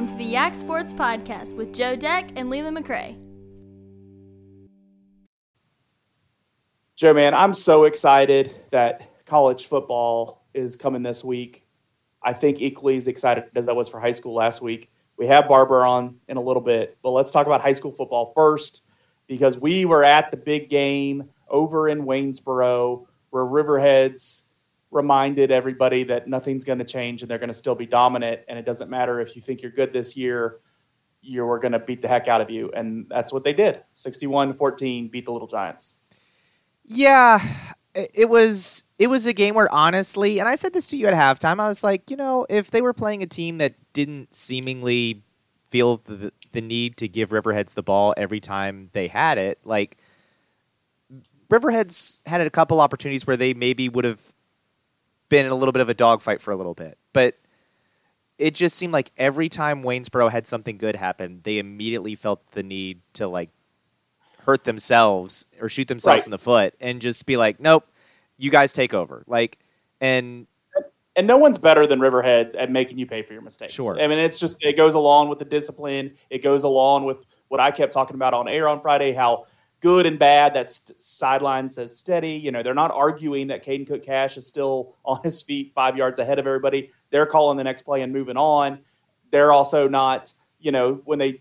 Welcome to the Yak Sports Podcast with Joe Deck and Leland McRae. Joe, man, I'm so excited that college football is coming this week. I think equally as excited as I was for high school last week. We have Barber on in a little bit, but let's talk about high school football first because we were at the big game over in Waynesboro where Riverheads reminded everybody that nothing's going to change and they're going to still be dominant. And it doesn't matter if you think you're good this year, you're going to beat the heck out of you. And that's what they did 61 14, beat the Little Giants. Yeah, it was it was a game where honestly, and I said this to you at halftime, I was like, you know, if they were playing a team that didn't seemingly feel the, the need to give Riverheads the ball every time they had it, like Riverheads had a couple opportunities where they maybe would have been in a little bit of a dogfight for a little bit, but it just seemed like every time Waynesboro had something good happen, they immediately felt the need to like hurt themselves or shoot themselves right. in the foot and just be like, nope, you guys take over. Like, and and no one's better than Riverheads at making you pay for your mistakes. Sure. I mean, it's just it goes along with the discipline. It goes along with what I kept talking about on air on Friday. How good and bad that sideline says steady. You know, they're not arguing that Caden Cook Cash is still on his feet five yards ahead of everybody. They're calling the next play and moving on. They're also not, you know, when they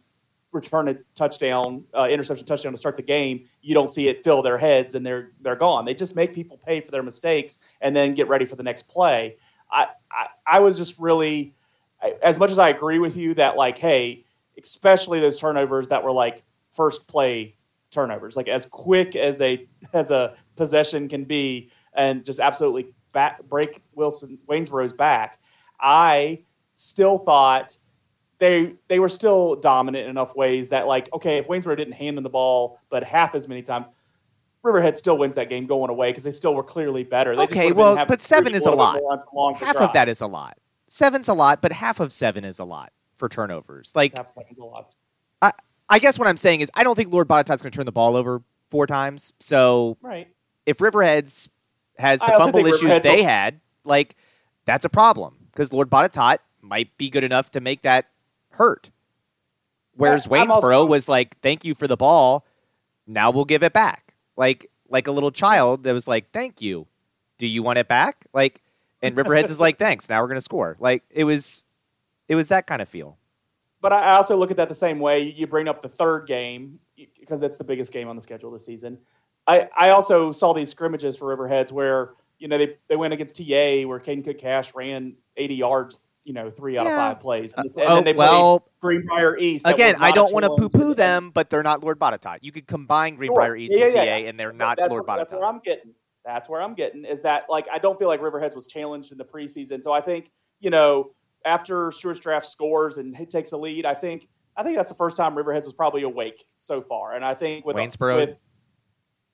return a touchdown, uh, interception touchdown to start the game, you don't see it fill their heads and they're they're gone. They just make people pay for their mistakes and then get ready for the next play. I I, I was just really, as much as I agree with you that like, hey, especially those turnovers that were like first play turnovers, like as quick as a as a possession can be, and just absolutely back, break Wilson Waynesboro's back. I still thought they they were still dominant in enough ways that like okay if Waynesboro didn't hand them the ball but half as many times Riverhead still wins that game going away because they still were clearly better. They okay, well, but seven is a lot. Half of that is a lot. Seven's a lot, but half of seven is a lot for turnovers. Like half seven's a lot. I guess what I'm saying is I don't think Lord Botetourt's going to turn the ball over four times. So right. if Riverheads has the fumble issues they had, like that's a problem because Lord Botetourt might be good enough to make that hurt. Whereas yeah, Waynesboro also- was like, "Thank you for the ball. Now we'll give it back." Like like a little child that was like, "Thank you. Do you want it back?" Like, and Riverheads is like, "Thanks. Now we're gonna score." Like it was, it was that kind of feel. But I also look at that the same way. You bring up the third game because that's the biggest game on the schedule this season. I, I also saw these scrimmages for Riverheads where you know they, they went against TA where Caden Cook Cash ran 80 yards you know three out yeah. of five plays. And, uh, oh, well, Greenbrier East. Again, I don't want to poo-poo them, but they're not Lord Botetourt. You could combine Greenbrier sure. East yeah, and yeah, TA, and they're not that's Lord where, That's where I'm getting. That's where I'm getting is that like I don't feel like Riverheads was challenged in the preseason. So I think you know after Stuarts Draft scores and he takes a lead, I think I think that's the first time Riverheads was probably awake so far. And I think with Waynesboro, with,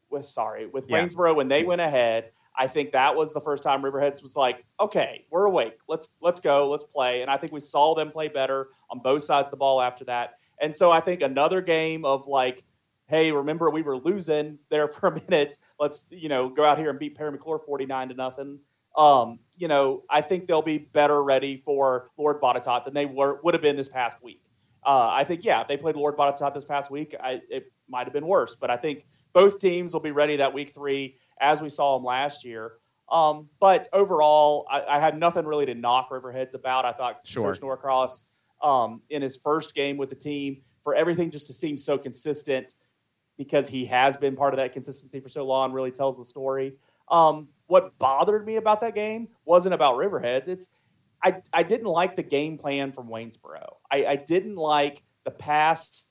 with sorry with Waynesboro when they went ahead I think that was the first time Riverheads was like, okay, we're awake. Let's let's go, let's play. And I think we saw them play better on both sides of the ball after that. And so I think another game of like, hey, remember we were losing there for a minute. Let's you know go out here and beat Perry McCluer forty nine to nothing. Um, you know, I think they'll be better ready for Lord Botetourt than they were would have been this past week. Uh, I think yeah, if they played Lord Botetourt this past week, I, it might have been worse. But I think both teams will be ready that week three as we saw them last year. Um, but overall, I, I, had nothing really to knock Riverheads about. I thought sure. Coach Norcross um, in his first game with the team for everything just to seem so consistent because he has been part of that consistency for so long really tells the story. Um, what bothered me about that game wasn't about Riverheads. It's I, I didn't like the game plan from Waynesboro. I, I didn't like the past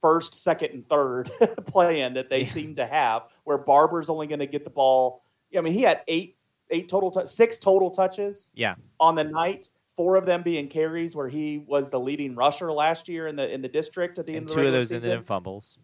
first, second, and third plan that they yeah. seem to have, where Barber's only going to get the ball. I mean, he had eight eight total t- six total touches. Yeah. On the night, four of them being carries, where he was the leading rusher last year in the in the district at the and end of the two of those season. ended in fumbles.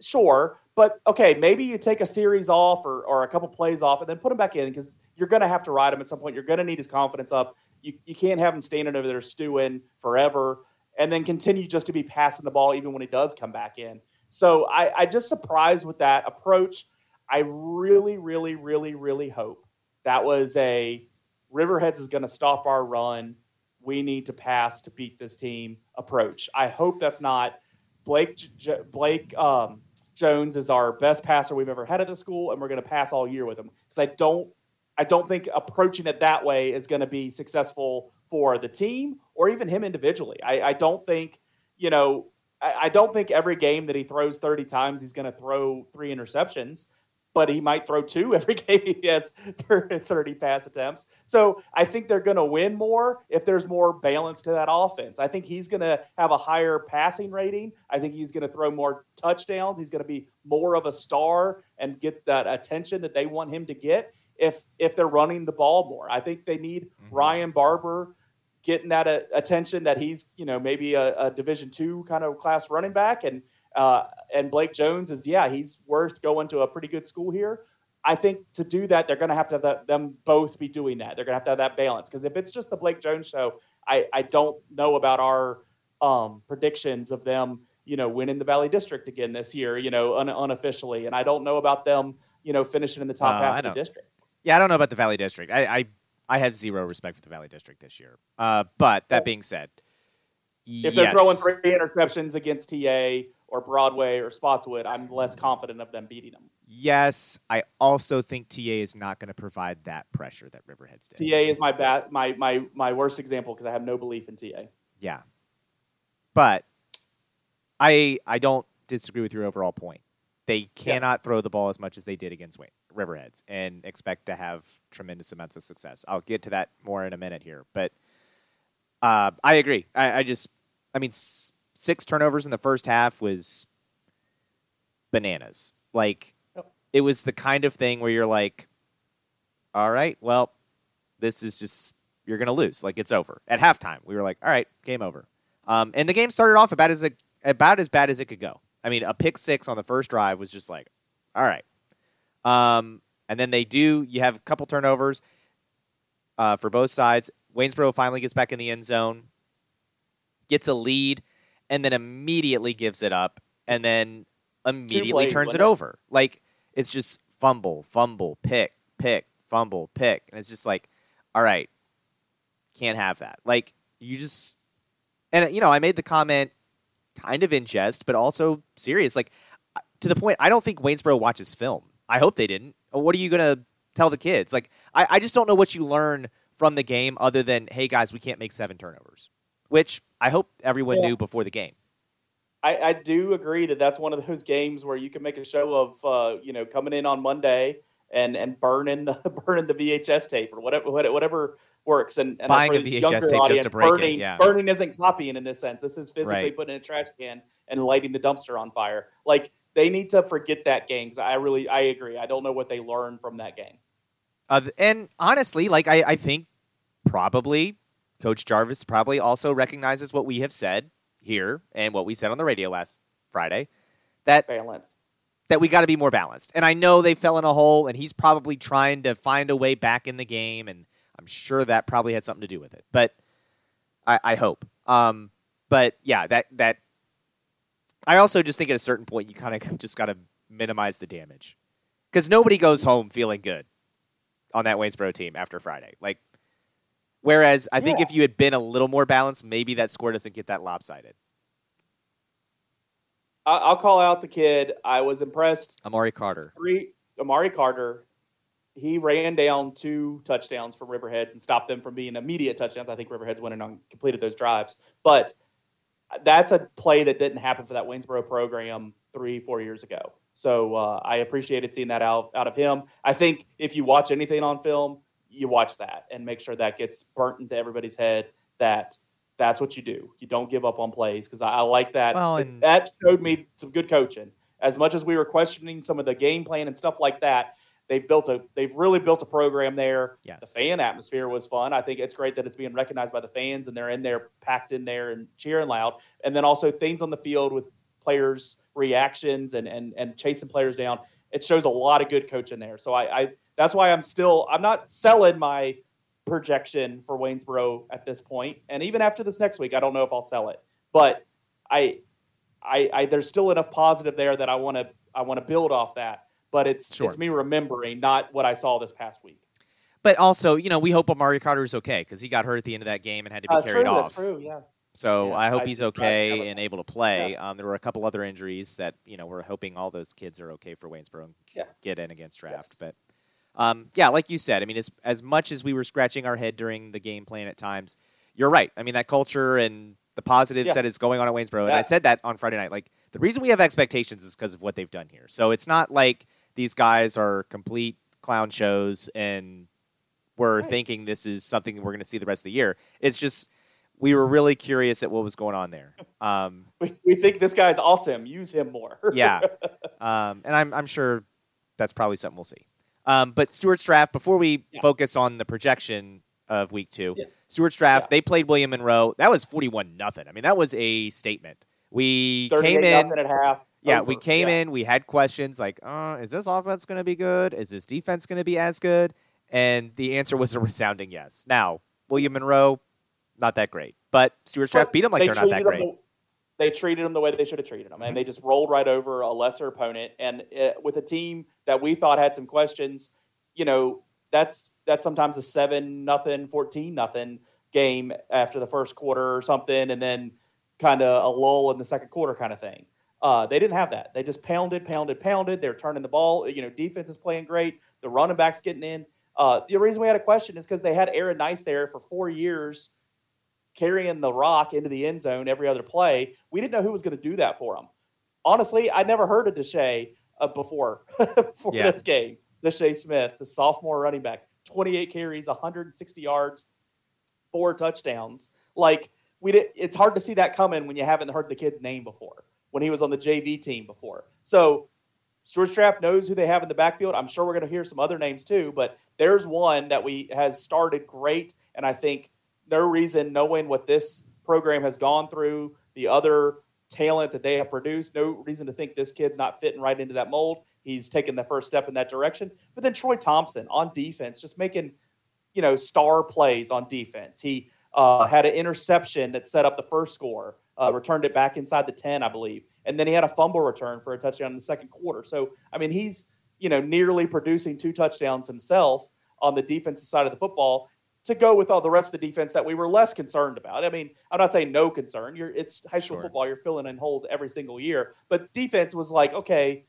Sure, but okay, maybe you take a series off or, or a couple plays off and then put him back in because you're going to have to ride him at some point. You're going to need his confidence up. You, you can't have him standing over there stewing forever and then continue just to be passing the ball even when he does come back in. So I, I just surprised with that approach. I really, really, really, really hope that was a Riverheads is going to stop our run. we need to pass to beat this team approach. I hope that's not Blake Blake um, Jones is our best passer we've ever had at the school, and we're going to pass all year with him because I don't I don't think approaching it that way is going to be successful for the team or even him individually. I, I don't think you know I, I don't think every game that he throws 30 times he's going to throw three interceptions but he might throw two every game he has 30 pass attempts. So I think they're going to win more if there's more balance to that offense. I think he's going to have a higher passing rating. I think he's going to throw more touchdowns. He's going to be more of a star and get that attention that they want him to get if if they're running the ball more. I think they need mm-hmm. Ryan Barber getting that uh, attention that he's you know maybe a, a Division two kind of class running back and uh, and Blake Jones is, yeah, he's worth going to a pretty good school here. I think to do that, they're going to have to have that, them both be doing that. They're going to have to have that balance. Because if it's just the Blake Jones show, I, I don't know about our um, predictions of them, you know, winning the Valley District again this year, you know, un- unofficially. And I don't know about them, you know, finishing in the top uh, half of the district. Yeah, I don't know about the Valley District. I, I, I have zero respect for the Valley District this year. Uh, but that being said, if they're throwing three interceptions against TA or Broadway or Spotswood, I'm less confident of them beating them. Yes, I also think TA is not going to provide that pressure that Riverheads did. TA is my bad, my my my worst example because I have no belief in TA. Yeah, but I I don't disagree with your overall point. They cannot yeah. throw the ball as much as they did against Riverheads and expect to have tremendous amounts of success. I'll get to that more in a minute here, but uh, I agree. I, I just, I mean, six turnovers in the first half was bananas. Like yep. it was the kind of thing where you're like, all right, well, this is just you're gonna lose. Like it's over at halftime. We were like, all right, game over. Um, and the game started off about as a, about as bad as it could go. I mean, a pick six on the first drive was just like, all right. Um, and then they do. You have a couple turnovers uh, for both sides. Waynesboro finally gets back in the end zone, gets a lead, and then immediately gives it up and then immediately turns it over. Like it's just fumble, fumble, pick, pick, fumble, pick. And it's just like, all right, can't have that. Like you just and you know, I made the comment kind of in jest, but also serious. Like to the point, I don't think Waynesboro watches film. I hope they didn't. Uh, what are you gonna tell the kids? Like I, I just don't know what you learn from the game other than, hey guys, we can't make seven turnovers which I hope everyone yeah. knew before the game. I, I, do agree that that's one of those games where you can make a show of, uh, you know, coming in on Monday and and burning the burning the VHS tape or whatever whatever works. And, and buying a VHS tape audience, just to break burning, it. Yeah. burning isn't copying in this sense. This is physically right. putting in a trash can and lighting the dumpster on fire. Like they need to forget that game because I really I agree. I don't know what they learned from that game. Uh, and honestly, like I, I think probably Coach Jarvis probably also recognizes what we have said here and what we said on the radio last Friday that balance that we got to be more balanced. And I know they fell in a hole, and he's probably trying to find a way back in the game, and I'm sure that probably had something to do with it. But I, I hope. Um, but yeah, that that I also just think at a certain point you kind of just got to minimize the damage because nobody goes home feeling good on that Waynesboro team after Friday. Like Whereas I think if you had been a little more balanced, maybe that score doesn't get that lopsided. I'll call out the kid. I was impressed. Amari Carter. Three. Amari Carter. He ran down two touchdowns for Riverheads and stopped them from being immediate touchdowns. I think Riverheads went and completed those drives, but that's a play that didn't happen for that Waynesboro program three, four years ago. So uh, I appreciated seeing that out, out of him. I think if you watch anything on film, you watch that and make sure that gets burnt into everybody's head that that's what you do. You don't give up on plays because I, I, like that. Well, and- that showed me some good coaching. As much as we were questioning some of the game plan and stuff like that, they've built a they've really built a program there. Yes. The fan atmosphere was fun. I think it's great that it's being recognized by the fans and they're in there packed in there and cheering loud. And then also things on the field with players' reactions and and and chasing players down. It shows a lot of good coaching there. So I, I that's why I'm still I'm not selling my projection for Waynesboro at this point. And even after this next week, I don't know if I'll sell it. But I I, I there's still enough positive there that I want to I want to build off that. But it's sure. it's me remembering, not what I saw this past week. But also, you know, we hope Amari Carter is okay because he got hurt at the end of that game and had to be uh, carried true, off. That's true. Yeah. So Yeah, I hope I he's okay and able to play. Yes. Um, there were a couple other injuries that you know we're hoping all those kids are okay for Waynesboro and Yeah. get in against draft. Yes. But um, yeah, like you said, I mean, as as much as we were scratching our head during the game plan at times, you're right. I mean, that culture and the positives Yeah. that is going on at Waynesboro, and I said that on Friday night. Like the reason we have expectations is because of what they've done here. So it's not like these guys are complete clown shows and we're Right. thinking this is something we're going to see the rest of the year. It's just we were really curious at what was going on there. Um, We, we think this guy's awesome. Use him more. yeah, um, and I'm I'm sure that's probably something we'll see. Um, but Stuarts Draft. Before we Yeah. focus on the projection of week two, Yeah. Stuarts Draft. Yeah. They played William Monroe. That was forty-one nothing. I mean, that was a statement. We came in. at half. Yeah, Over. we came in. We had questions like, uh, "Is this offense going to be good? Is this defense going to be as good?" And the answer was a resounding yes. Now, William Monroe, not that great, but Stuarts Draft beat them like they they're not that great. the- they treated them the way they should have treated them, and they just rolled right over a lesser opponent. And uh with a team that we thought had some questions, you know, that's that's sometimes a seven nothing, fourteen nothing game after the first quarter or something, and then kind of a lull in the second quarter kind of thing. Uh, they didn't have that. They just pounded, pounded, pounded. They're turning the ball. You know, defense is playing great. The running backs getting in. Uh, the reason we had a question is because they had Aaron Nice there for four years, carrying the rock into the end zone every other play. We didn't know who was going to do that for him. Honestly, I never heard of Deshae uh, before for Yeah. this game. Deshae Smith, the sophomore running back, 28 carries, 160 yards, four touchdowns. Like we did, it's hard to see that coming when you haven't heard the kid's name before. When he was on the JV team before, so Stuart Draft knows who they have in the backfield. I'm sure we're going to hear some other names too, but there's one that we has started great, and I think no reason, knowing what this program has gone through, the other talent that they have produced, no reason to think this kid's not fitting right into that mold. He's taken the first step in that direction. But then Troy Thompson on defense, just making you know star plays on defense. He uh, had an interception that set up the first score, uh, returned it back inside the ten, I believe, and then he had a fumble return for a touchdown in the second quarter. So I mean, he's you know nearly producing two touchdowns himself on the defensive side of the football to go with all the rest of the defense that we were less concerned about. I mean, I'm not saying no concern. You're it's high school Sure. football. You're filling in holes every single year, but defense was like, okay,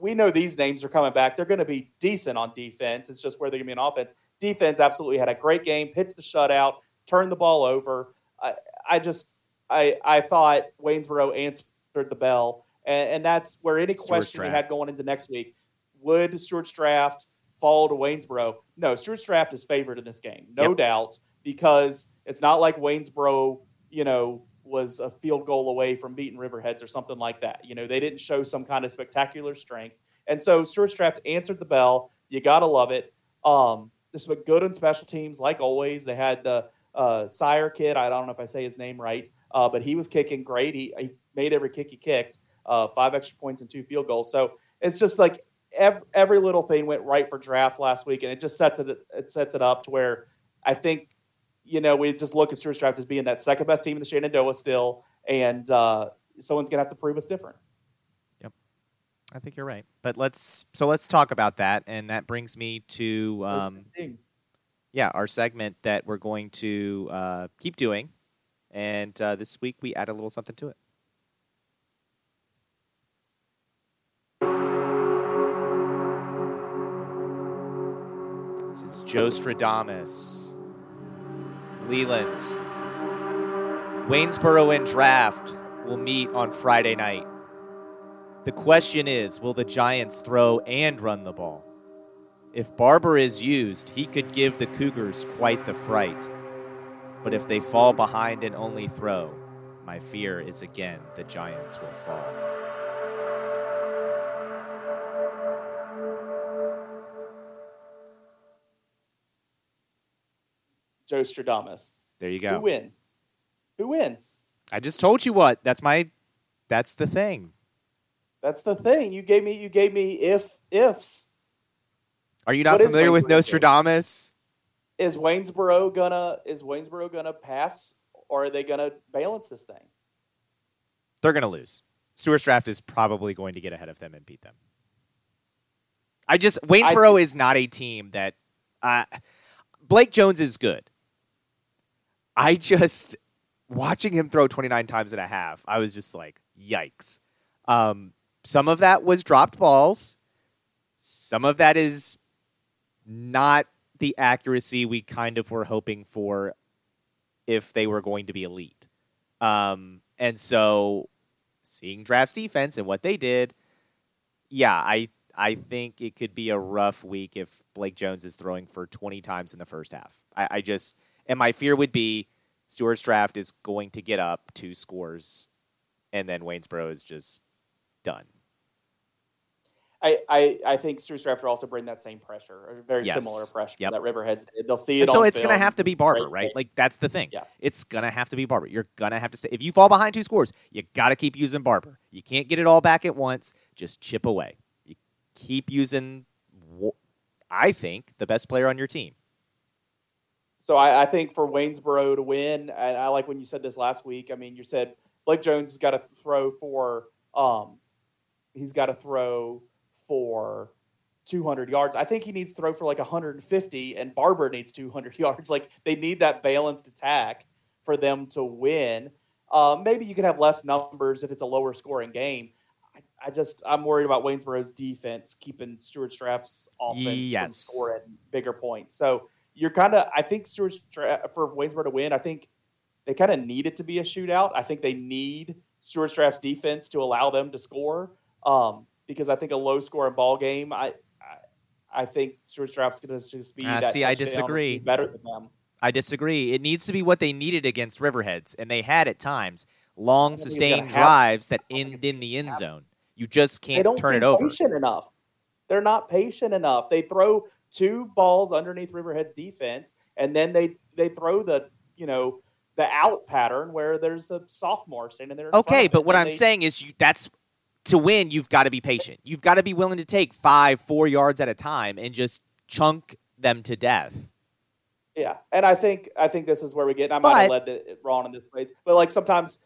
we know these names are coming back. They're going to be decent on defense. It's just where they're going to be on offense. Defense absolutely had a great game, pitched the shutout, turned the ball over. I, I just, I, I thought Waynesboro answered the bell, and, and that's where any Stewart's question we had going into next week: Would Stuarts Draft fall to Waynesboro? No, Stuarts Draft is favored in this game, no Yep. doubt, because it's not like Waynesboro, you know, was a field goal away from beating Riverheads or something like that. You know, they didn't show some kind of spectacular strength. And so Stuarts Draft answered the bell. You got to love it. Um, this was good on special teams, like always. They had the uh, Sire kid. I don't know if I say his name right, uh, but he was kicking great. He, he made every kick he kicked, uh, five extra points and two field goals. So it's just like every, every little thing went right for draft last week, and it just sets it it sets it up to where I think you know we just look at Stuarts Draft as being that second best team in the Shenandoah still, and uh, someone's gonna have to prove us different. Yep, I think you're right. But let's so let's talk about that, and that brings me to um, yeah our segment that we're going to uh, keep doing, and uh, this week we add a little something to it. Is Joe Stradamus, Leland, Waynesboro and draft will meet on Friday night. The question is will the Giants throw and run the ball? If Barber is used, he could give the Cougars quite the fright. But if they fall behind and only throw, my fear is again the Giants will fall. Joe Stradamus. There you go. Who go. win? Who wins? I just told you what. That's my that's the thing. That's the thing. You gave me you gave me if ifs. Are you not What familiar with? Nostradamus? Is Waynesboro gonna is Waynesboro gonna pass or are they gonna balance this thing? They're to lose. Stuarts Draft is probably going to get ahead of them and beat them. I just Waynesboro is not a team that uh, Blake Jones is good. I just watching him throw 29 times and a half. I was just like, yikes. Um, some of that was dropped balls. Some of that is not the accuracy we kind of were hoping for if they were going to be elite. Um, and so seeing drafts defense and what they did, yeah, I I think it could be a rough week if Blake Jones is throwing for 20 times in the first half. I, I just and my fear would be Stuarts Draft is going to get up two scores, and then Waynesboro is just done. I, I, I think Stuarts Draft will also bring that same pressure, or very Yes. similar pressure Yep. that Riverheads did. They'll see it. So it's going to have to be Barber, Great right? Like that's the thing. Yeah. It's going to have to be Barber. You're going to have to say if you fall behind two scores, you got to keep using Barber. You can't get it all back at once. Just chip away. You keep using I think the best player on your team. So I, I think for Waynesboro to win, and I like when you said this last week. I mean, you said Blake Jones has got to throw for, um, he's got to throw for 200 yards. I think he needs to throw for like 150, and Barber needs 200 yards. Like they need that balanced attack for them to win. Um, maybe you can have less numbers if it's a lower scoring game. I, I just I'm worried about Waynesboro's defense keeping Stuart Draft's offense from scoring bigger points. So you're kind of I think Stuart Stra- for Waynesboro to win. I think they kind of need it to be a shootout. I think they need Stuart Draft's defense to allow them to score. Um, because I think a low scoring ball game, I, I, I think Stuart Draft's going to just be. That see, I disagree. be Better than them. I disagree. It needs to be what they needed against Riverheads, and they had at times long I don't think it's sustained drives that I don't think end in the end zone. You just can't don't turn it over. patient enough. They're not patient enough. They throw two balls underneath Riverhead's defense, and then they they throw the you know the out pattern where there's the sophomore standing there. Okay, but what I'm they- saying is you that's to win, you've got to be patient. You've got to be willing to take five, four yards at a time and just chunk them to death. Yeah, and I think I think this is where we get. And I might have led the, it wrong in this place, but like sometimes,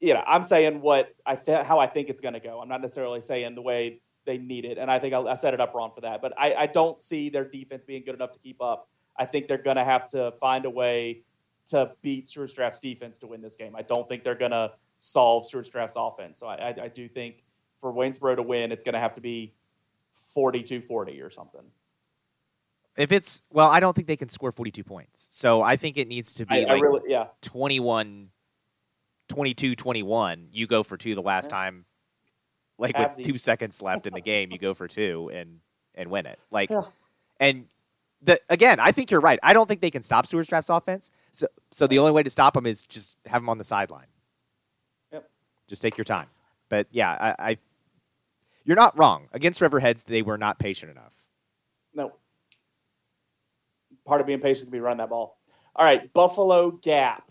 you know, I'm saying what I th- how I think it's going to go. I'm not necessarily saying the way they need it, and I think I, I set it up wrong for that. But I, I don't see their defense being good enough to keep up. I think they're going to have to find a way to beat Stuart Draft's defense to win this game. I don't think they're going to solve Stuart Draft's offense. So I, I, I do think for Waynesboro to win, it's going to have to be 42-40 or something. If it's well, I don't think they can score 42 points. So I think it needs to be I, I like really, yeah. 21 22 21. You go for two the last Yeah. time like with 2 seconds left in the game, you go for two and and win it. Like Yeah. and the again, I think you're right. I don't think they can stop Stuart Draft's offense. So so the only way to stop them is just have them on the sideline. Yep. Just take your time. But yeah, I, I you're not wrong. Against Riverheads, they were not patient enough. No. Part of being patient can be running that ball. All right, Buffalo Gap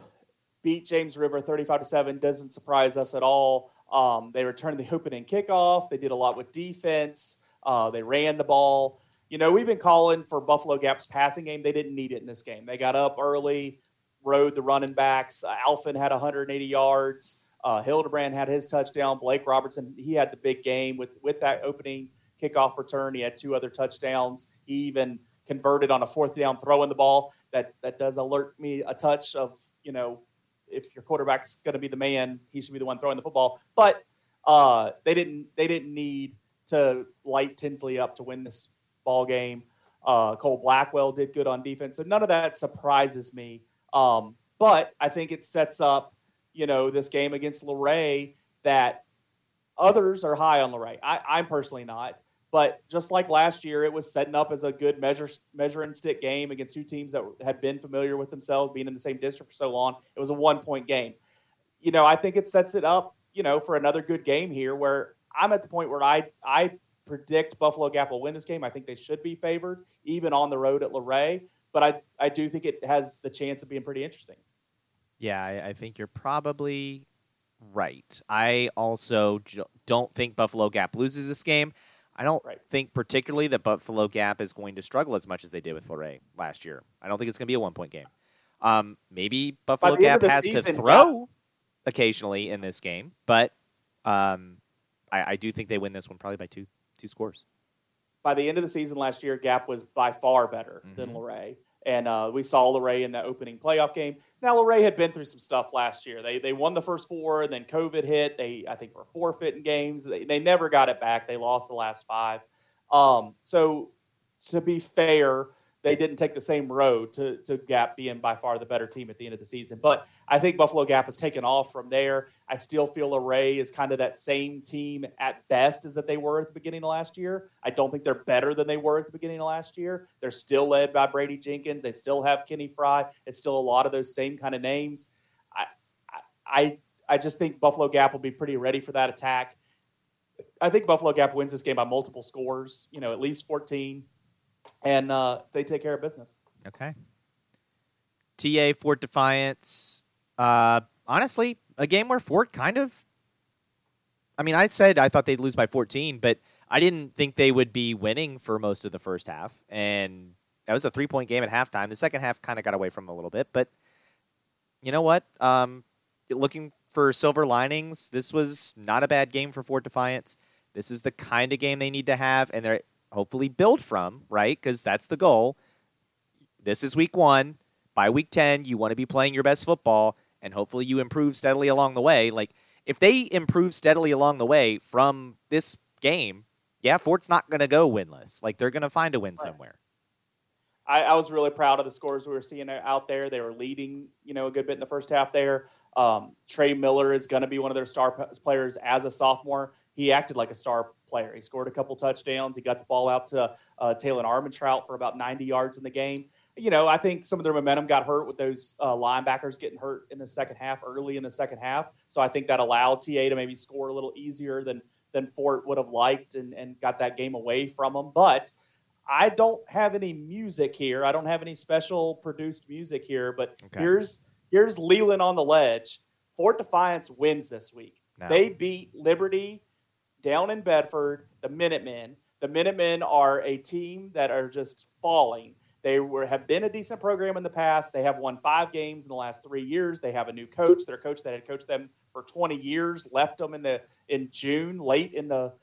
beat James River 35 to 7. Doesn't surprise us at all. Um, they returned the opening kickoff. They did a lot with defense. Uh, they ran the ball. You know, we've been calling for Buffalo Gap's passing game. They didn't need it in this game. They got up early, rode the running backs. Uh, Alfin had 180 yards. Uh, Hildebrand had his touchdown. Blake Robertson, he had the big game with, with that opening kickoff return. He had two other touchdowns. He even converted on a fourth down throwing the ball. That that does alert me a touch of you know if your quarterback's going to be the man, he should be the one throwing the football. But uh, they didn't they didn't need to light Tinsley up to win this ball game. Uh, Cole Blackwell did good on defense, so none of that surprises me. Um, but I think it sets up you know this game against Luray that others are high on Luray. I, I'm personally not. But just like last year, it was setting up as a good measure measure and stick game against two teams that had been familiar with themselves, being in the same district for so long. It was a one point game. You know, I think it sets it up, you know, for another good game here where I'm at the point where I I predict Buffalo Gap will win this game. I think they should be favored, even on the road at Luray. But I, I do think it has the chance of being pretty interesting. Yeah, I, I think you're probably right. I also j- don't think Buffalo Gap loses this game. I don't Right. think particularly that Buffalo Gap is going to struggle as much as they did with Luray last year. I don't think it's going to be a one point game. Um, maybe Buffalo Gap has to season, throw occasionally in this game, but um, I, I do think they win this one probably by two two scores. by the end of the season last year, Gap was by far better than Mhm. Luray. And uh, we saw Luray in that opening playoff game. Now Luray had been through some stuff last year. They they won the first four, and then COVID hit. They I think were forfeiting games. They they never got it back. They lost the last five. Um, so to be fair, they didn't take the same road to, to Gap being by far the better team at the end of the season. But I think Buffalo Gap has taken off from there. I still feel Luray is kind of that same team at best as that they were at the beginning of last year. I don't think they're better than they were at the beginning of last year. They're still led by Brady Jenkins. They still have Kenny Fry. It's still a lot of those same kind of names. I I I just think Buffalo Gap will be pretty ready for that attack. I think Buffalo Gap wins this game by multiple scores, you know, at least 14 and uh, they take care of business. Okay. TA Fort Defiance. Uh, honestly, a game where Fort kind of. I mean, I said I thought they'd lose by 14, but I didn't think they would be winning for most of the first half. And that was a three point game at halftime. The second half kind of got away from them a little bit, but you know what? Um, looking for silver linings, this was not a bad game for Fort Defiance. This is the kind of game they need to have, and they're hopefully build from, right? Because that's the goal. This is week one. By week 10, you want to be playing your best football, and hopefully you improve steadily along the way. Like, if they improve steadily along the way from this game, yeah, Fort's not going to go winless. Like, they're going to find a win right. somewhere. I, I, was really proud of the scores we were seeing out there. They were leading, you know, a good bit in the first half there. Um, Trey Miller is going to be one of their star players as a sophomore. He acted like a star player. He scored a couple touchdowns. He got the ball out to uh, Taylor Armentrout for about 90 yards in the game. You know, I think some of their momentum got hurt with those uh, linebackers getting hurt in the second half, early in the second half. So I think that allowed TA to maybe score a little easier than than Fort would have liked and, and got that game away from them. But I don't have any music here. I don't have any special produced music here. But okay. here's here's Leland on the ledge. Fort Defiance wins this week. No. They beat Liberty down in Bedford, the Minutemen. The Minutemen are a team that are just falling. They were have been a decent program in the past. They have won five games in the last three years. They have a new coach. Their coach that had coached them for 20 years left them in the in June, late in the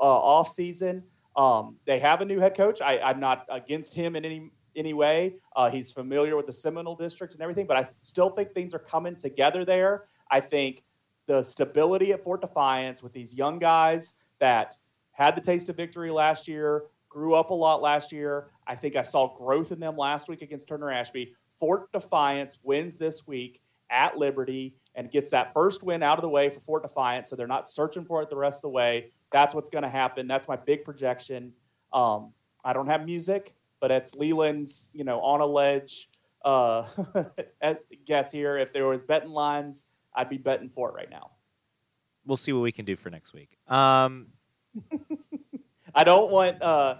uh, off season. Um, they have a new head coach. I, I'm not against him in any any way. Uh, he's familiar with the Seminole district and everything, but I still think things are coming together there. I think the stability at Fort Defiance with these young guys that had the taste of victory last year, grew up a lot last year. I think I saw growth in them last week against Turner Ashby. Fort Defiance wins this week at Liberty and gets that first win out of the way for Fort Defiance, so they're not searching for it the rest of the way. That's what's going to happen. That's my big projection. Um, I don't have music, but it's Leland's, you know, on a ledge uh, guess here. If there was betting lines, I'd be betting for it right now. We'll see what we can do for next week. Um, I don't want, uh,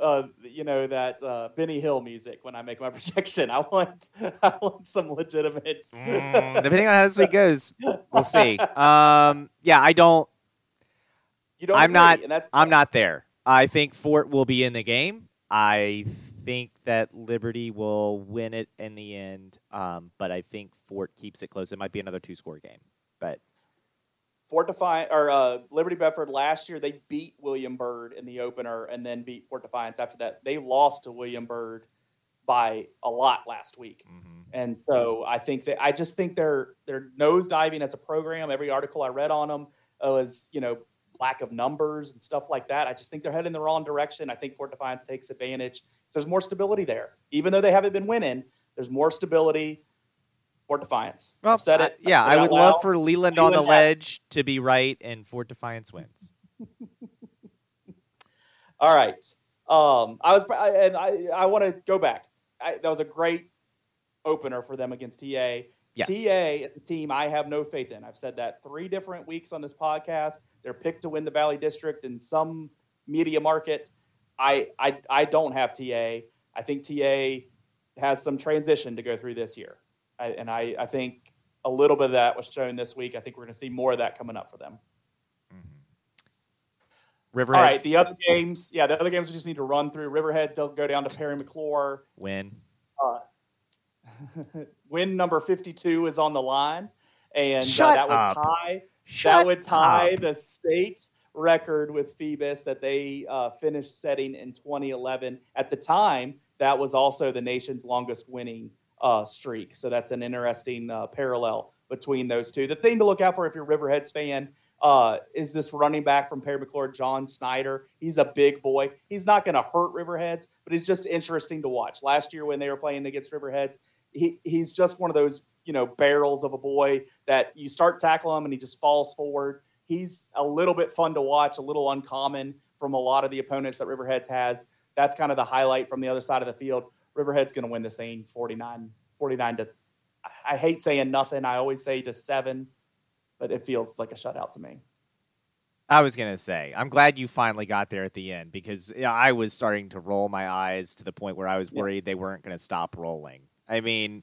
uh, you know, that uh, Benny Hill music when I make my projection. I want, I want some legitimate. mm, depending on how this week goes, we'll see. Um, yeah, I don't. You don't. I'm agree, not. I'm not there. I think Fort will be in the game. I think that Liberty will win it in the end, um, but I think Fort keeps it close. It might be another two score game, but Fort Defiance or uh, Liberty Bedford last year they beat William Byrd in the opener and then beat Fort Defiance after that. They lost to William Byrd by a lot last week, mm-hmm. and so I think that I just think they're they're nosediving as a program. Every article I read on them was you know lack of numbers and stuff like that. I just think they're heading the wrong direction. I think Fort Defiance takes advantage. So there's more stability there. Even though they haven't been winning, there's more stability. Fort Defiance. Well, I've said it. I, yeah, I would love for Leland, Leland on the ledge to be right and Fort Defiance wins. All right. Um, I was, I, and I, I want to go back. I, that was a great opener for them against TA. Yes. TA is a team I have no faith in. I've said that three different weeks on this podcast. They're picked to win the Valley District in some media market. I, I, I don't have TA. I think TA has some transition to go through this year. I, and I, I think a little bit of that was shown this week. I think we're going to see more of that coming up for them. Mm-hmm. Riverhead. All right, the other games, yeah, the other games we just need to run through. Riverhead, they'll go down to Perry McCluer. Win. Uh, win number 52 is on the line. And uh, that would tie Shut that would tie up. the state record with Phoebus that they uh, finished setting in 2011. At the time, that was also the nation's longest winning uh, streak. So that's an interesting uh, parallel between those two. The thing to look out for if you're Riverheads fan uh, is this running back from Perry McCluer, John Snyder. He's a big boy. He's not going to hurt Riverheads, but he's just interesting to watch. Last year when they were playing against Riverheads, he, he's just one of those you know barrels of a boy that you start tackling him and he just falls forward. He's a little bit fun to watch, a little uncommon from a lot of the opponents that Riverheads has. That's kind of the highlight from the other side of the field. Riverhead's going to win this thing 49, 49 to. I hate saying nothing. I always say to seven but it feels like a shutout to me. I was gonna say, I'm glad you finally got there at the end because I was starting to roll my eyes to the point where I was worried yeah. they weren't gonna stop rolling. I mean,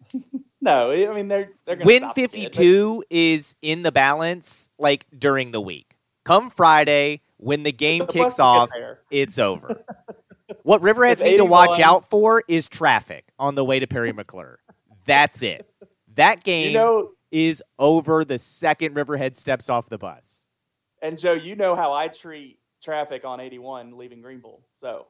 no, I mean they're they're gonna win 52 but... is in the balance like during the week. Come Friday, when the game the kicks off, it's over. what Riverheads need to watch out for is traffic on the way to Perry McCluer. That's it. That game you know, is over the second Riverhead steps off the bus. And Joe, you know how I treat traffic on 81 leaving Greenville. So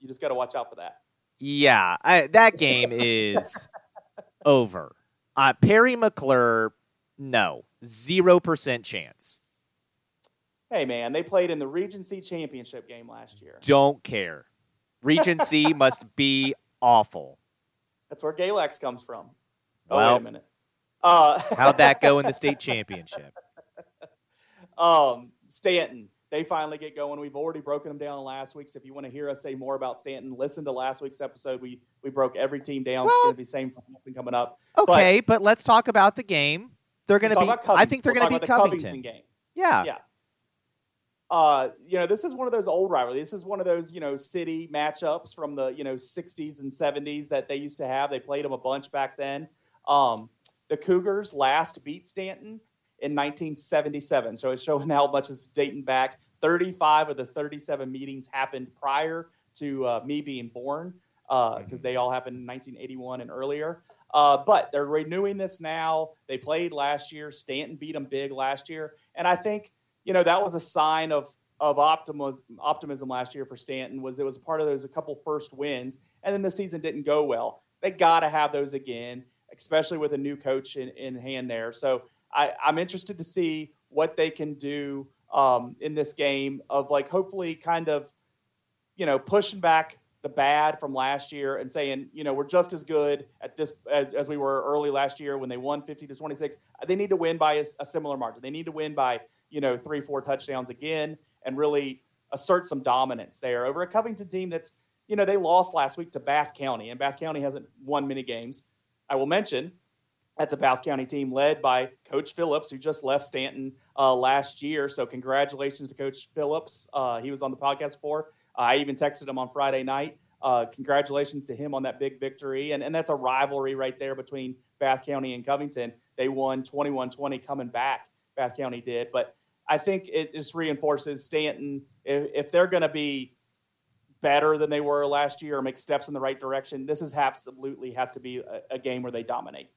you just got to watch out for that. Yeah, I, that game is over. Uh, Perry McCluer, no, 0% chance. Hey, man, they played in the Region C Championship game last year. Don't care. Region C must be awful. That's where Galax comes from. Oh, well, wait a minute. Uh, How'd that go in the state championship? Um, Staunton, they finally get going. We've already broken them down last week. So if you want to hear us say more about Staunton, listen to last week's episode. We we broke every team down. Well, it's going to be same for Wilson coming up. Okay, but, but, let's talk about the game. They're going to be. I think they're going to be Covington. Covington game. Yeah. Yeah. Uh, you know, this is one of those old rivalries. This is one of those, you know, city matchups from the, you know, 60s and 70s that they used to have. They played them a bunch back then. Um, the Cougars last beat Staunton in 1977. So it's showing how much it's dating back. 35 of the 37 meetings happened prior to uh, me being born because uh, mm-hmm. they all happened in 1981 and earlier. Uh, but they're renewing this now. They played last year. Staunton beat them big last year, and I think you know that was a sign of of optimism optimism last year for Staunton. Was it was part of those a couple first wins, and then the season didn't go well. They got to have those again especially with a new coach in, in hand there. So I, am interested to see what they can do um, in this game of like hopefully kind of, you know, pushing back the bad from last year and saying, you know, we're just as good at this as, as we were early last year when they won 50 to 26. They need to win by a, a similar margin. They need to win by, you know, three, four touchdowns again and really assert some dominance there over a Covington team that's, you know, they lost last week to Bath County, and Bath County hasn't won many games. I will mention that's a Bath County team led by Coach Phillips, who just left Staunton uh, last year. So congratulations to Coach Phillips. Uh, he was on the podcast before. Uh, I even texted him on Friday night. Uh, congratulations to him on that big victory. And, and that's a rivalry right there between Bath County and Covington. They won 21 20 coming back, Bath County did. But I think it just reinforces Staunton. If, if they're going to be better than they were last year or make steps in the right direction, this is absolutely has to be a, a game where they dominate.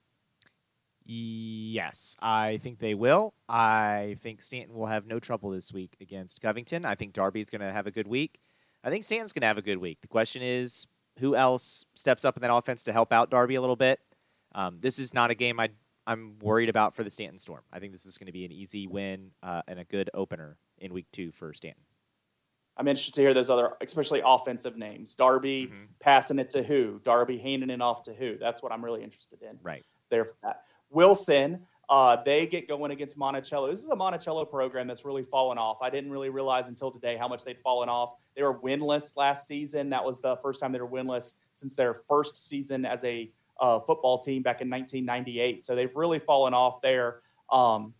Yes, I think they will. I think Staunton will have no trouble this week against Covington. I think Darby's going to have a good week. I think Staunton's going to have a good week. The question is, who else steps up in that offense to help out Darby a little bit? Um, this is not a game I, I'm worried about for the Staunton Storm. I think this is going to be an easy win uh, and a good opener in week two for Staunton. I'm interested to hear those other, especially offensive names. Darby mm-hmm. passing it to who? Darby handing it off to who? That's what I'm really interested in. Right. There for that. Wilson, uh, they get going against Monticello. This is a Monticello program that's really fallen off. I didn't really realize until today how much they'd fallen off. They were winless last season. That was the first time they were winless since their first season as a uh, football team back in 1998. So they've really fallen off there. Um,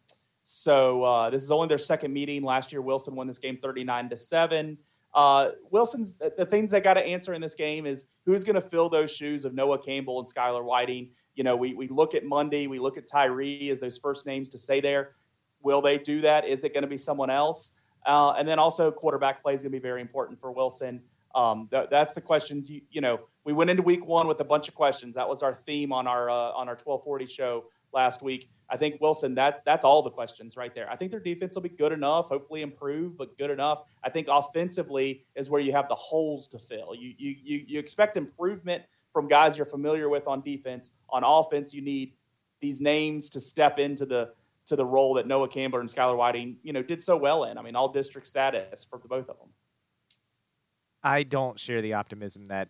so uh, this is only their second meeting. Last year, Wilson won this game 39 to seven. Uh, Wilson's the things they got to answer in this game is who's going to fill those shoes of Noah Campbell and Skylar Whiting. You know, we we look at Monday, we look at Tyree as those first names to say there. Will they do that? Is it going to be someone else? Uh, and then also quarterback play is going to be very important for Wilson. Um, th- that's the questions. You, you know, we went into week one with a bunch of questions. That was our theme on our uh, on our 1240 show last week I think Wilson, that that's all the questions right there. I think their defense will be good enough, hopefully improve, but good enough. I think offensively is where you have the holes to fill. You you you, you expect improvement from guys you're familiar with on defense. On offense, you need these names to step into the to the role that Noah Campbell and Skylar Whiting, you know, did so well in. I mean, all district status for both of them. I don't share the optimism that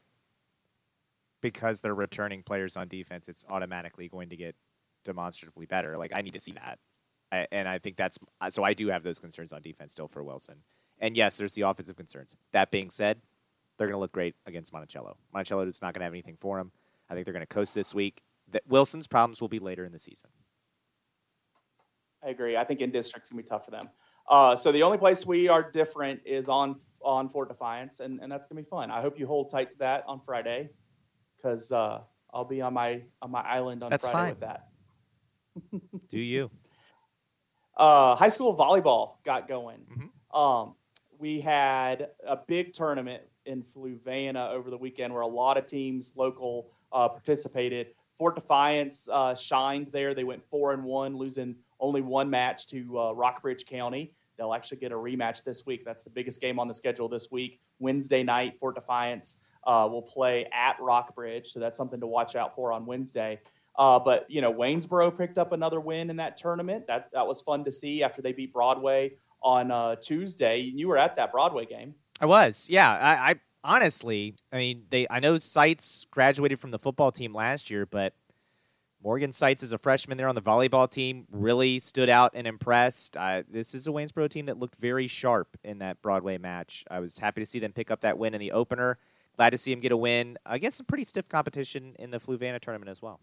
because they're returning players on defense, it's automatically going to get demonstratively better. Like I need to see that, I, and I think that's so. I do have those concerns on defense still for Wilson. And yes, there's the offensive concerns. That being said, they're going to look great against Monticello. Monticello is not going to have anything for them. I think they're going to coast this week. That Wilson's problems will be later in the season. I agree. I think in districts to be tough for them. Uh, so the only place we are different is on on Fort Defiance, and, and that's going to be fun. I hope you hold tight to that on Friday, because uh, I'll be on my on my island on that's Friday fine. with that. Do you? Uh, high school volleyball got going. Mm-hmm. Um, we had a big tournament in Fluvanna over the weekend where a lot of teams local uh, participated. Fort Defiance uh, shined there. They went four and one, losing only one match to uh, Rockbridge County. They'll actually get a rematch this week. That's the biggest game on the schedule this week. Wednesday night, Fort Defiance uh, will play at Rockbridge, so that's something to watch out for on Wednesday. Uh, but you know, Waynesboro picked up another win in that tournament. That that was fun to see after they beat Broadway on uh, Tuesday. You were at that Broadway game. I was, yeah. I, I honestly, I mean, they. I know Seitz graduated from the football team last year, but Morgan Seitz is a freshman there on the volleyball team. Really stood out and impressed. Uh, this is a Waynesboro team that looked very sharp in that Broadway match. I was happy to see them pick up that win in the opener. Glad to see him get a win against some pretty stiff competition in the Fluvanna tournament as well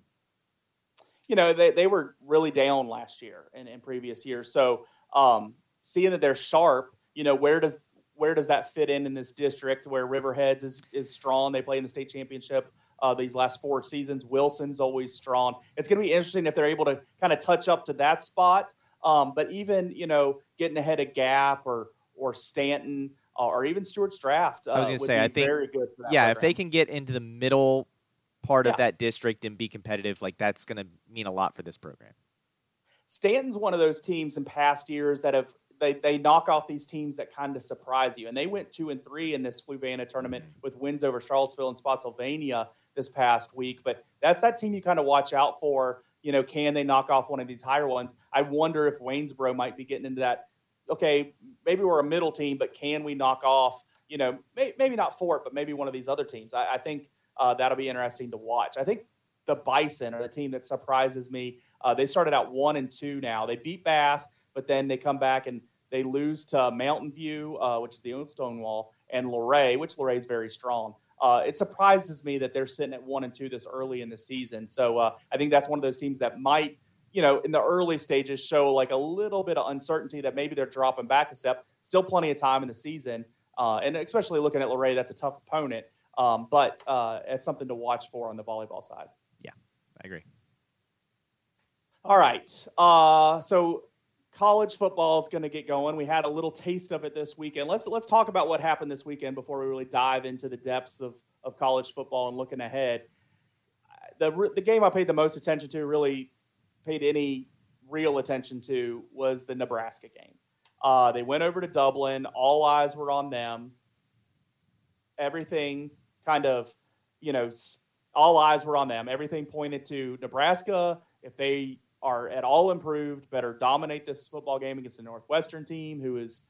you know, they, they were really down last year and in previous years. So um, seeing that they're sharp, you know, where does where does that fit in in this district where Riverheads is is strong? They play in the state championship uh, these last four seasons. Wilson's always strong. It's going to be interesting if they're able to kind of touch up to that spot. Um, but even you know, getting ahead of Gap or or Staunton uh, or even Stuarts Draft, uh, I was going to say, I think very good. yeah, program. if they can get into the middle part yeah. of that district and be competitive, like that's going to mean a lot for this program. Staunton's one of those teams in past years that have they, they knock off these teams that kind of surprise you. And they went two and three in this Fluvanna tournament with wins over Charlottesville and Spotsylvania this past week. But that's that team you kind of watch out for. You know, can they knock off one of these higher ones? I wonder if Waynesboro might be getting into that. Okay, maybe we're a middle team, but can we knock off? You know, may, maybe not Fort, but maybe one of these other teams. I, I think uh, that'll be interesting to watch. I think the Bison are the team that surprises me. Uh, they started out one and two now. They beat Bath, but then they come back and they lose to Mountain View, uh, which is the old Stonewall, and Luray, which Luray is very strong. Uh, it surprises me that they're sitting at one and two this early in the season. So uh, I think that's one of those teams that might, you know, in the early stages show like a little bit of uncertainty that maybe they're dropping back a step. Still plenty of time in the season, uh, and especially looking at Luray, that's a tough opponent. Um, but uh, it's something to watch for on the volleyball side. Yeah, I agree. All right. Uh, so college football is going to get going. We had a little taste of it this weekend. Let's let's talk about what happened this weekend before we really dive into the depths of, of college football and looking ahead. The the game I paid the most attention to, really paid any real attention to, was the Nebraska game. Uh, they went over to Dublin. All eyes were on them. Everything kind of, you know, all eyes were on them. Everything pointed to Nebraska. If they are at all improved, better dominate this football game against the Northwestern team, who is,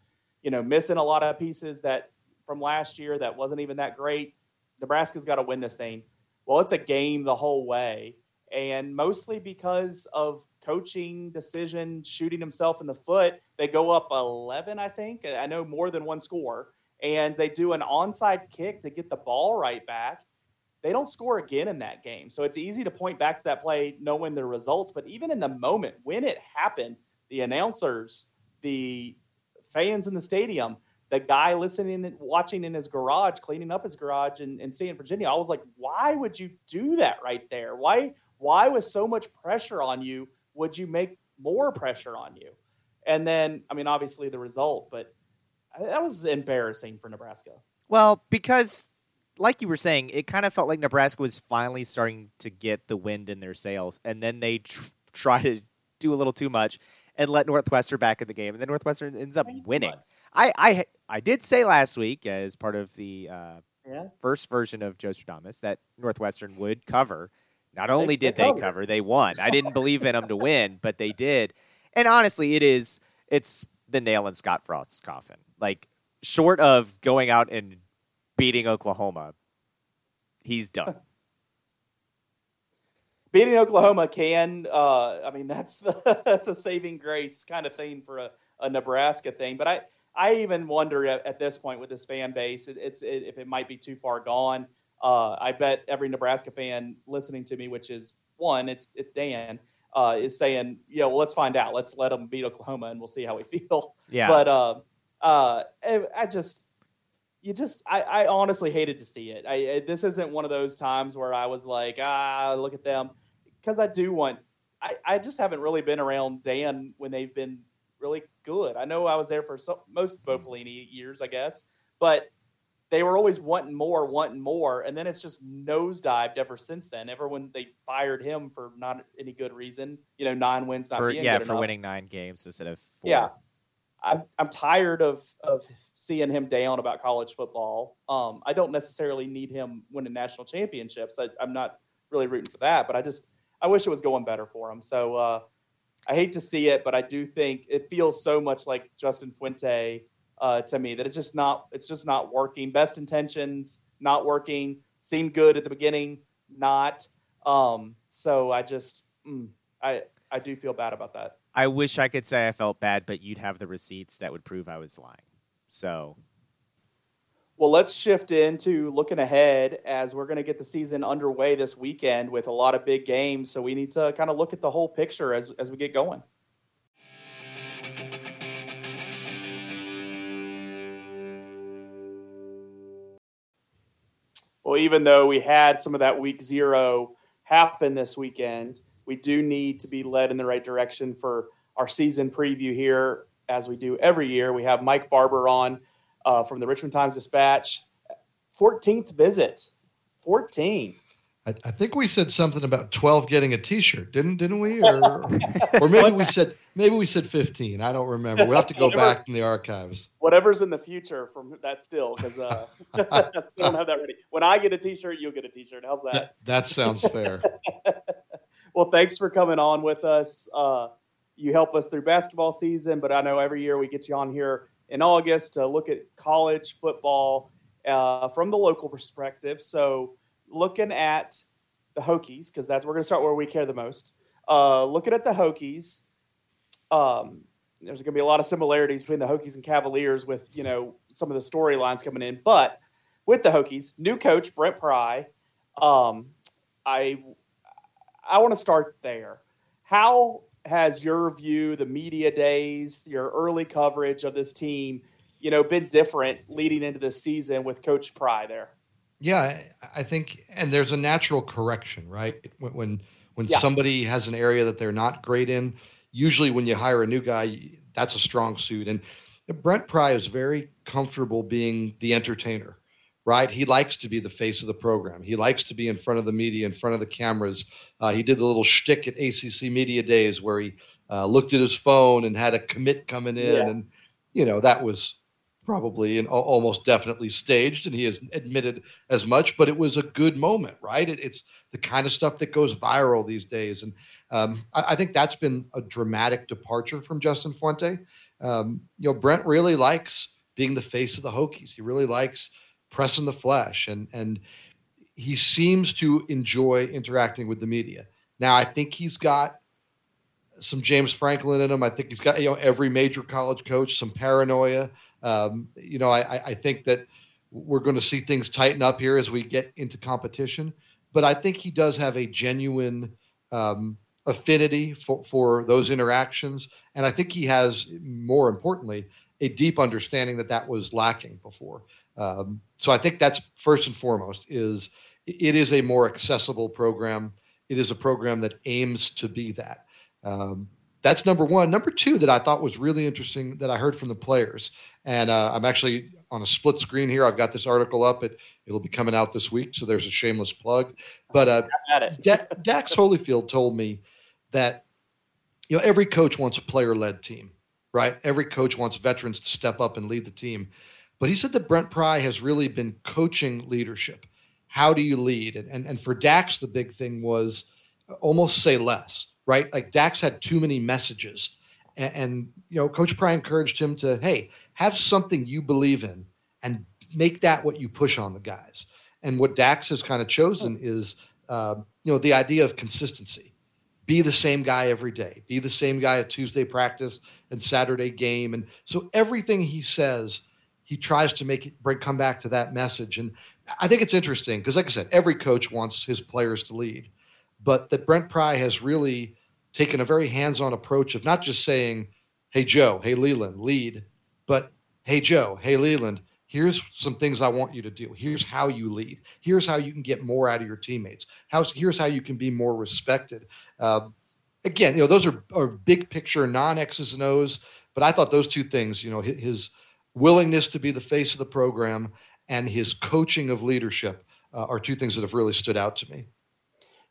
you know, missing a lot of pieces that from last year that wasn't even that great. Nebraska's got to win this thing. Well, it's a game the whole way, and mostly because of coaching decision, shooting himself in the foot. They go up 11, I think. I know more than one score, and they do an onside kick to get the ball right back they don't score again in that game. So it's easy to point back to that play knowing the results. But even in the moment when it happened, the announcers, the fans in the stadium, the guy listening and watching in his garage, cleaning up his garage in, in state Virginia, I was like, why would you do that right there? Why, why with so much pressure on you, would you make more pressure on you? And then, I mean, obviously the result, but that was embarrassing for Nebraska. Well, because like you were saying, it kind of felt like Nebraska was finally starting to get the wind in their sails, and then they tr- try to do a little too much and let Northwestern back in the game, and then Northwestern ends up winning. I, I I did say last week as part of the uh, yeah. first version of Joe Stradamus that Northwestern would cover. Not only they, did they, they cover, they won. I didn't believe in them to win, but they did. And honestly, it is it's the nail in Scott Frost's coffin. Like short of going out and beating Oklahoma, he's done. beating Oklahoma can, uh, I mean, that's the, that's a saving grace kind of thing for a, a Nebraska thing. But I, I even wonder at, at this point with this fan base, it, it's it, if it might be too far gone. Uh, I bet every Nebraska fan listening to me, which is one, it's it's Dan, uh, is saying, yeah, well, let's find out. Let's let them beat Oklahoma, and we'll see how we feel. Yeah. But uh, uh, I just, you just, I, I honestly hated to see it. I, this isn't one of those times where I was like, ah, look at them, because I do want. I, I just haven't really been around Dan when they've been really good. I know I was there for some, most Bo Pelini years, I guess, but they were always wanting more, wanting more, and then it's just nosedived ever since then. Ever when they fired him for not any good reason, you know, nine wins, not for, yeah, for enough. winning nine games instead of four. yeah. I'm I'm tired of of seeing him down about college football. Um, I don't necessarily need him winning national championships. I, I'm not really rooting for that, but I just I wish it was going better for him. So uh, I hate to see it, but I do think it feels so much like Justin Fuente uh, to me that it's just not it's just not working. Best intentions not working. Seemed good at the beginning, not. Um, so I just mm, I I do feel bad about that. I wish I could say I felt bad, but you'd have the receipts that would prove I was lying. So well, let's shift into looking ahead as we're going to get the season underway this weekend with a lot of big games. So we need to kind of look at the whole picture as, as we get going. Even though we had some of that week zero happen this weekend, we do need to be led in the right direction for our season preview here, as we do every year. We have Mike Barber on uh, from the Richmond Times Dispatch. 14th visit. 14. I, I, think we said something about 12 getting a t-shirt, didn't didn't we? Or, or maybe we said maybe we said 15. I don't remember. We'll have to go Whatever, back in the archives. Whatever's in the future from that still, because uh, I still don't have that ready. When I get a t-shirt, you'll get a t-shirt. How's that? That, that sounds fair. well, thanks for coming on with us. Uh, you help us through basketball season, but I know every year we get you on here in August to look at college football uh, from the local perspective. So, looking at the Hokies, because that's we're going to start where we care the most. Uh, looking at the Hokies, um, there's going to be a lot of similarities between the Hokies and Cavaliers with you know some of the storylines coming in, but with the Hokies, new coach Brent Pry, um, I I want to start there. How has your view, the media days, your early coverage of this team, you know, been different leading into this season with Coach Pry there? Yeah, I think, and there's a natural correction, right? When when, when yeah. somebody has an area that they're not great in, usually when you hire a new guy, that's a strong suit. And Brent Pry is very comfortable being the entertainer right? He likes to be the face of the program. He likes to be in front of the media, in front of the cameras. Uh, he did the little shtick at ACC Media Days where he uh, looked at his phone and had a commit coming in, yeah. and you know that was probably and almost definitely staged, and he has admitted as much. But it was a good moment, right? It, it's the kind of stuff that goes viral these days, and um, I, I, think that's been a dramatic departure from Justin Fuente. Um, you know, Brent really likes being the face of the Hokies. He really likes pressing the flesh and and he seems to enjoy interacting with the media. Now I think he's got some James Franklin in him. I think he's got you know every major college coach some paranoia. Um, you know I, I think that we're going to see things tighten up here as we get into competition. But I think he does have a genuine um, affinity for, for those interactions, and I think he has, more importantly, a deep understanding that that was lacking before. Um, so I think that's first and foremost is it is a more accessible program. It is a program that aims to be that. Um, that's number one. Number two that I thought was really interesting that I heard from the players, and uh, I'm actually on a split screen here. I've got this article up. It it'll be coming out this week, so there's a shameless plug. But uh, Dax Hollifield told me that you know, every coach wants a player led team, right? Every coach wants veterans to step up and lead the team. But he said that Brent Pry has really been coaching leadership. How do you lead? And, and, and for Dax, the big thing was almost say less, right? Like Dax had too many messages. And, and you know, Coach Pry encouraged him to, hey, have something you believe in and make that what you push on the guys. And what Dax has kind of chosen is, uh, you know, the idea of consistency. Be the same guy every day. Be the same guy at Tuesday practice and Saturday game. And so everything he says, he tries to make it bring come back to that message. And I think it's interesting because, like I said, every coach wants his players to lead, but that Brent Pry has really taken a very hands-on approach of not just saying, "Hey Joe, hey Leland, lead," but "Hey Joe, hey Leland, here's some things I want you to do. Here's how you lead. Here's how you can get more out of your teammates. How's, here's how you can be more respected. Uh, again, you know, those are, are big picture, non X's and O's. But I thought those two things, you know, his willingness to be the face of the program and his coaching of leadership uh, are two things that have really stood out to me.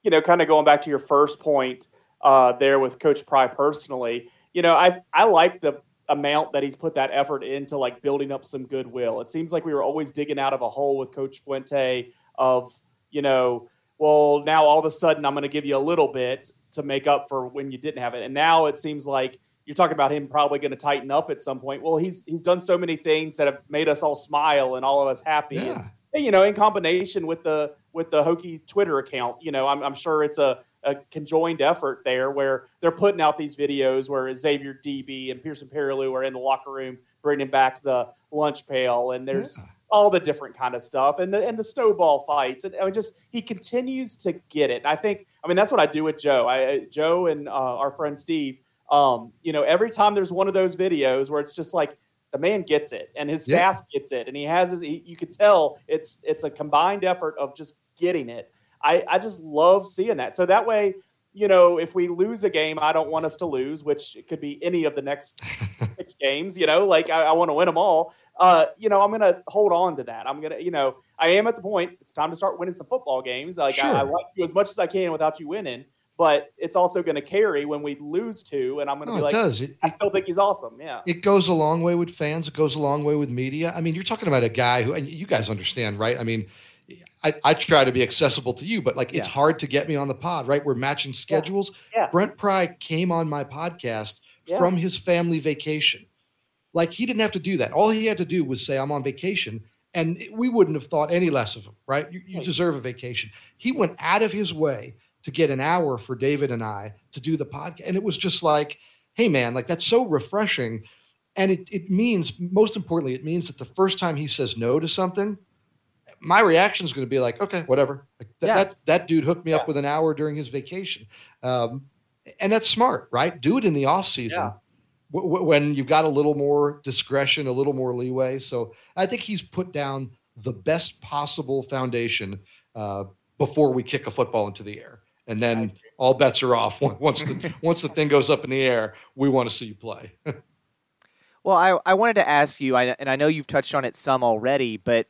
You know, kind of going back to your first point uh, there with Coach Pry personally, you know, I I like the amount that he's put that effort into like building up some goodwill. It seems like we were always digging out of a hole with Coach Fuente of, you know, well, now all of a sudden I'm going to give you a little bit to make up for when you didn't have it. And now it seems like you're talking about him probably going to tighten up at some point. Well, he's he's done so many things that have made us all smile and all of us happy. Yeah. And, and, you know, in combination with the with the Hokie Twitter account, you know, I'm, I'm sure it's a a conjoined effort there where they're putting out these videos where Xavier DB and Pearson Perilou are in the locker room bringing back the lunch pail and there's yeah. all the different kind of stuff and the and the snowball fights and I mean, just he continues to get it. And I think I mean that's what I do with Joe. I Joe and uh, our friend Steve. Um, you know, every time there's one of those videos where it's just like the man gets it and his staff yeah. gets it and he has his he, you could tell it's it's a combined effort of just getting it I, I just love seeing that. So that way, you know, if we lose a game, I don't want us to lose, which could be any of the next six games, you know, like I, I want to win them all. Uh, you know, I'm going to hold on to that. I'm going to, you know, I am at the point, it's time to start winning some football games. Like sure. I, I like you as much as I can without you winning but it's also going to carry when we lose two. And I'm going to no, be like, it does. It, I still think he's awesome. Yeah. It goes a long way with fans. It goes a long way with media. I mean, you're talking about a guy who, and you guys understand, right? I mean, I, I, try to be accessible to you, but like it's hard to get me on the pod, right? We're matching schedules. Yeah. yeah. Brent Pry came on my podcast yeah. from his family vacation. Like he didn't have to do that. All he had to do was say, I'm on vacation. And we wouldn't have thought any less of him, right? You, you deserve a vacation. He went out of his way to get an hour for David and I to do the podcast. And it was just like, hey, man, like that's so refreshing. And it, it means, most importantly, it means that the first time he says no to something, my reaction is going to be like, okay, whatever. Like th- yeah. That that dude hooked me yeah. up with an hour during his vacation, um, and that's smart, right? Do it in the off season yeah. w- w- when you've got a little more discretion, a little more leeway. So I think he's put down the best possible foundation uh, before we kick a football into the air, and then all bets are off once the once the thing goes up in the air. We want to see you play. well, I I wanted to ask you, I, and I know you've touched on it some already, but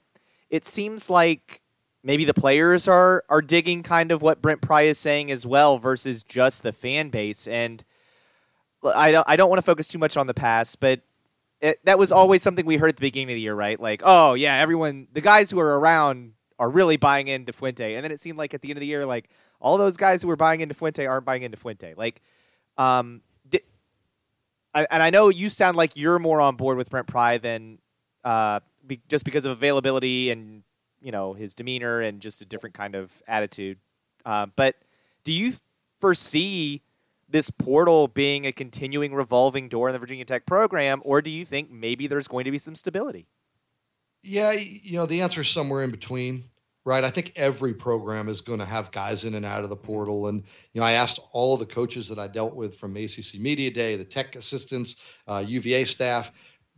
it seems like maybe the players are are digging kind of what Brent Pry is saying as well versus just the fan base. And I don't I don't want to focus too much on the past, but it, that was mm-hmm. always something we heard at the beginning of the year, right? Like, oh yeah, everyone, the guys who are around are really buying into Fuente, and then it seemed like at the end of the year, like all those guys who were buying into Fuente aren't buying into Fuente. Like, um, I, and I know you sound like you're more on board with Brent Pry than uh, be, just because of availability and you know his demeanor and just a different kind of attitude. Uh, but do you foresee this portal being a continuing revolving door in the Virginia Tech program, or do you think maybe there's going to be some stability? Yeah, you know, the answer is somewhere in between, right? I think every program is going to have guys in and out of the portal. And, you know, I asked all of the coaches that I dealt with from ACC Media Day, the tech assistants, uh, UVA staff,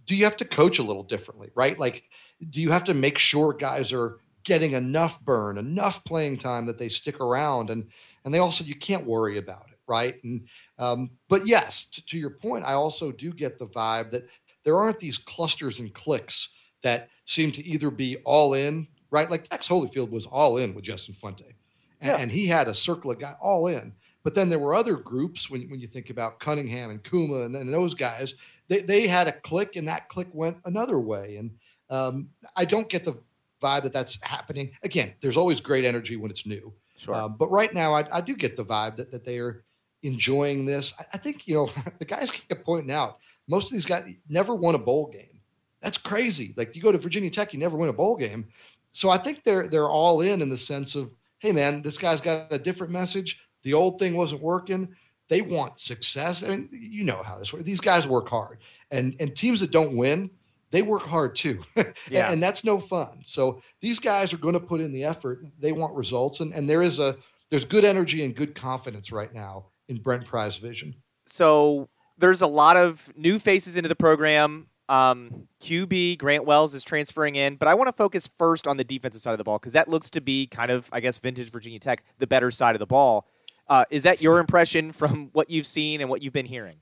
do you have to coach a little differently, right? Like, do you have to make sure guys are getting enough burn, enough playing time that they stick around, and and they also you can't worry about it, right? And um, but yes, to, to your point, I also do get the vibe that there aren't these clusters and clicks that seem to either be all in, right? Like Dax Hollifield was all in with Justin Fuente, and, yeah. and he had a circle of guys all in. But then there were other groups when, when you think about Cunningham and Kuma and, and those guys, they, they had a click and that click went another way. And um, I don't get the vibe that that's happening. Again, there's always great energy when it's new. Sure. Um, but right now, I, I, do get the vibe that, that they are enjoying this. I, I think, you know, the guys keep pointing out most of these guys never won a bowl game. That's crazy. Like you go to Virginia Tech, you never win a bowl game. So I think they're they're all in in the sense of, hey man, this guy's got a different message. The old thing wasn't working. They want success. I mean, you know how this works. These guys work hard, and and teams that don't win, they work hard too. yeah. and, and that's no fun. So these guys are going to put in the effort. They want results, and and there is a there's good energy and good confidence right now in Brent Pry's vision. So there's a lot of new faces into the program. Um, QB Grant Wells is transferring in, but I want to focus first on the defensive side of the ball because that looks to be kind of, I guess, vintage Virginia Tech, the better side of the ball. Uh, is that your impression from what you've seen and what you've been hearing?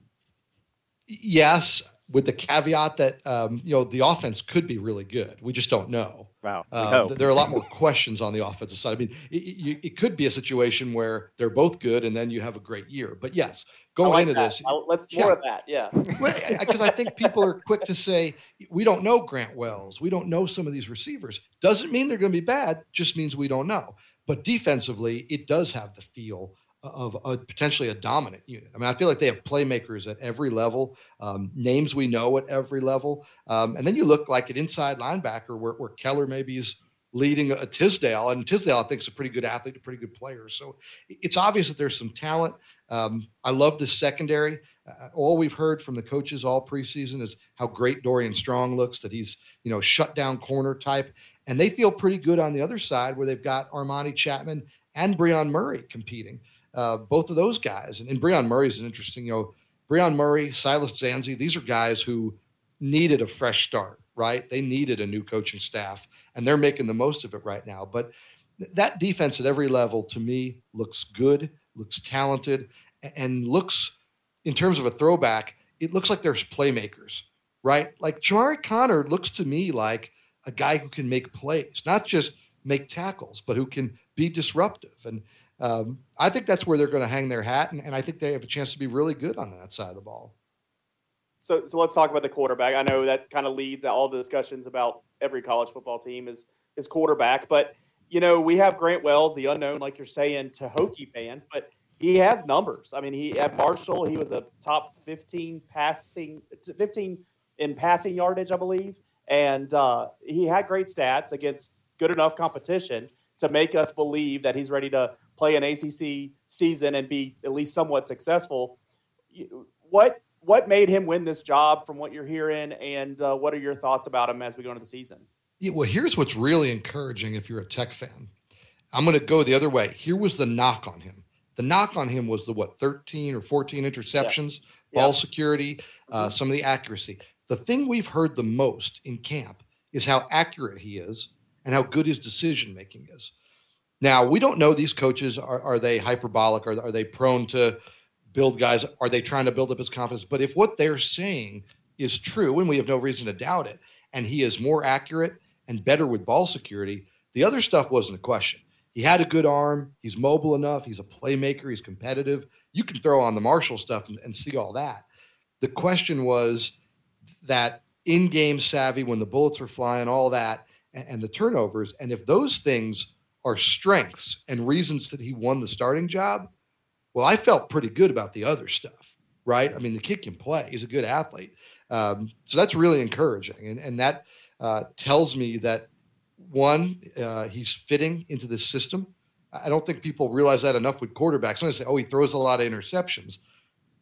Yes, with the caveat that um, you know the offense could be really good. We just don't know. Wow. Um, there are a lot more questions on the offensive side. I mean, it, it, could be a situation where they're both good and then you have a great year. But yes, going like into that. this, I'll, let's more yeah. of that. Yeah. Because I think people are quick to say we don't know Grant Wells. We don't know some of these receivers. Doesn't mean they're going to be bad. Just means we don't know. But defensively, it does have the feel of a, potentially a dominant unit. I mean, I feel like they have playmakers at every level, um, names we know at every level. Um, and then you look like an inside linebacker where, where Keller maybe is leading a Tisdale, and Tisdale I think is a pretty good athlete, a pretty good player. So it's obvious that there's some talent. Um, I love the secondary. Uh, all we've heard from the coaches all preseason is how great Dorian Strong looks. That he's you know shut down corner type, and they feel pretty good on the other side where they've got Armani Chatman and Brion Murray competing uh, both of those guys. And, and Brion Murray is an interesting, you know, Brion Murray, Silas Zanzi, these are guys who needed a fresh start, right? They needed a new coaching staff, and they're making the most of it right now. But th- that defense at every level to me looks good, looks talented, and looks, in terms of a throwback, it looks like there's playmakers, right? Like Chamarri Conner looks to me like a guy who can make plays, not just make tackles, but who can be disruptive. And um, I think that's where they're going to hang their hat, and, and I think they have a chance to be really good on that side of the ball. So, so let's talk about the quarterback. I know that kind of leads all the discussions about every college football team is is quarterback, but you know we have Grant Wells, the unknown, like you're saying to Hokie fans, but he has numbers. I mean, he at Marshall he was a top 15 passing, 15 in passing yardage, I believe, and uh, he had great stats against good enough competition to make us believe that he's ready to play an ACC season and be at least somewhat successful. What what made him win this job from what you're hearing, and uh, what are your thoughts about him as we go into the season? Yeah, well, here's what's really encouraging if you're a Tech fan. I'm going to go the other way. Here was the knock on him. The knock on him was the what 13 or 14 interceptions, yeah. ball yeah. security, uh, some of the accuracy. The thing we've heard the most in camp is how accurate he is and how good his decision making is. Now we don't know these coaches are are they hyperbolic or are they prone to build guys? Are they trying to build up his confidence? But if what they're saying is true, and we have no reason to doubt it, and he is more accurate and better with ball security, the other stuff wasn't a question. He had a good arm. He's mobile enough. He's a playmaker. He's competitive. You can throw on the Marshall stuff and, and see all that. The question was that in-game savvy when the bullets were flying, all that, and, and the turnovers. And if those things are strengths and reasons that he won the starting job, well, I felt pretty good about the other stuff, right? I mean, the kid can play; he's a good athlete, um, so that's really encouraging, and and that uh, tells me that one, uh, he's fitting into this system. I don't think people realize that enough with quarterbacks. Sometimes they say, "Oh, he throws a lot of interceptions."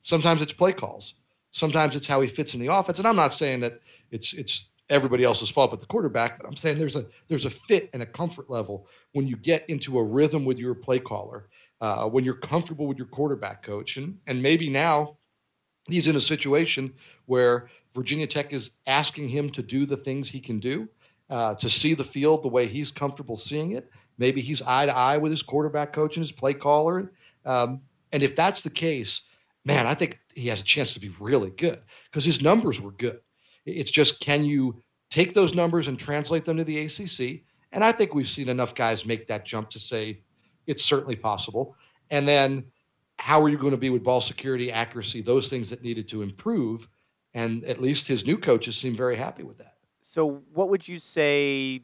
Sometimes it's play calls. Sometimes it's how he fits in the offense. And I'm not saying that it's it's everybody else's fault but the quarterback. But I'm saying there's a there's a fit and a comfort level when you get into a rhythm with your play caller, uh, when you're comfortable with your quarterback coach, and and maybe now he's in a situation where Virginia Tech is asking him to do the things he can do, uh, to see the field the way he's comfortable seeing it. Maybe he's eye to eye with his quarterback coach and his play caller. Um, and if that's the case, man, I think he has a chance to be really good because his numbers were good. It's just can you take those numbers and translate them to the ACC? And I think we've seen enough guys make that jump to say it's certainly possible. And then how are you going to be with ball security, accuracy, those things that needed to improve? And at least his new coaches seem very happy with that. So, what would you say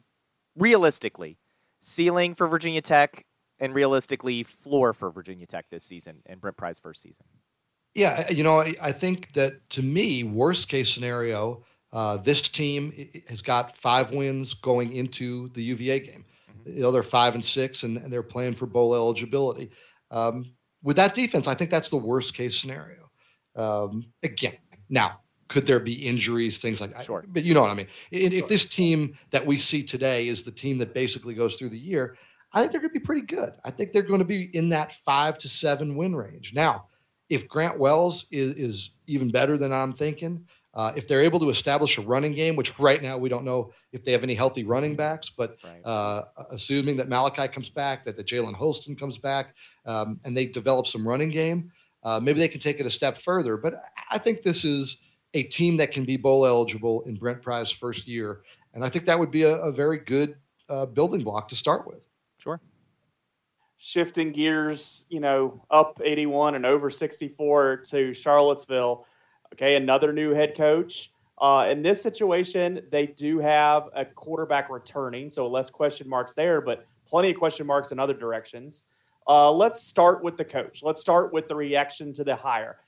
realistically, ceiling for Virginia Tech and realistically floor for Virginia Tech this season and Brent Pry's first season? Yeah, you know, I, I think that to me, worst case scenario, uh, this team has got five wins going into the UVA game. Mm-hmm. You know, they're five and six, and, and they're playing for bowl eligibility. Um, with that defense, I think that's the worst case scenario. Um, again, now could there be injuries, things like that? Sure. But you know what I mean. If, if this team that we see today is the team that basically goes through the year, I think they're going to be pretty good. I think they're going to be in that five to seven win range. Now, if Grant Wells is, is even better than I'm thinking, uh, if they're able to establish a running game, which right now we don't know if they have any healthy running backs, but right. uh, assuming that Malachi comes back, that the Jalen Holston comes back, um, and they develop some running game, uh, maybe they can take it a step further. But I think this is a team that can be bowl eligible in Brent Pry's first year, and I think that would be a, a very good uh, building block to start with. Sure shifting gears, you know, up 81 and over 64 to Charlottesville. Okay, another new head coach. Uh, in this situation, they do have a quarterback returning, so less question marks there, but plenty of question marks in other directions. Uh, let's start with the coach. Let's start with the reaction to the hire.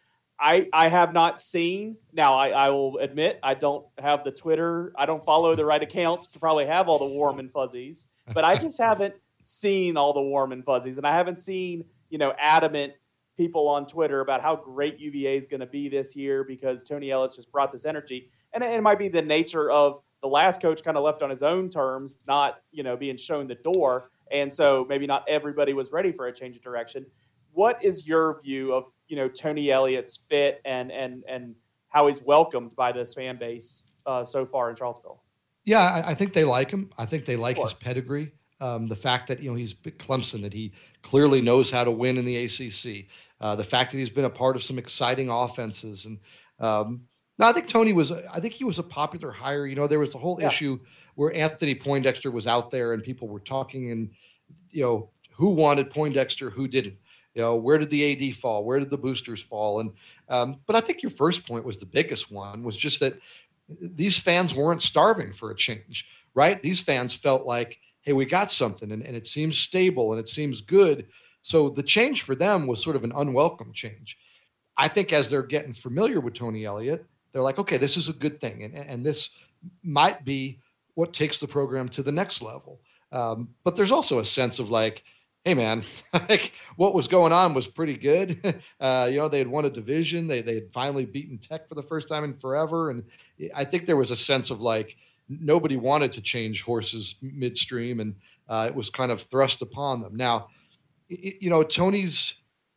I, I have not seen, now I, I will admit, I don't have the Twitter, I don't follow the right accounts to probably have all the warm and fuzzies, but I just haven't seen all the warm and fuzzies, and I haven't seen you know adamant people on Twitter about how great UVA is going to be this year because Tony Elliott just brought this energy, and it might be the nature of the last coach kind of left on his own terms, not you know being shown the door, and so maybe not everybody was ready for a change of direction. What is your view of you know Tony Elliott's fit and and and how he's welcomed by this fan base uh, so far in Charlottesville? Yeah, I, I think they like him. I think they like his pedigree. Um, the fact that you know he's Clemson, that he clearly knows how to win in the ACC, uh, the fact that he's been a part of some exciting offenses, and um, no, I think Tony was. I think he was a popular hire. You know, there was a whole yeah. issue where Anthony Poindexter was out there, and people were talking, and you know, who wanted Poindexter, who didn't. You know, where did the AD fall? Where did the boosters fall? And um, but I think your first point was the biggest one was just that these fans weren't starving for a change, right? These fans felt like hey, we got something and, and it seems stable and it seems good. So the change for them was sort of an unwelcome change. I think as they're getting familiar with Tony Elliott, they're like, okay, this is a good thing. And, and this might be what takes the program to the next level. Um, but there's also a sense of like, hey man, like what was going on was pretty good. Uh, you know, they had won a division. They they had finally beaten Tech for the first time in forever, and I think there was a sense of like, nobody wanted to change horses midstream, and uh, it was kind of thrust upon them. Now, it, you know, Tony's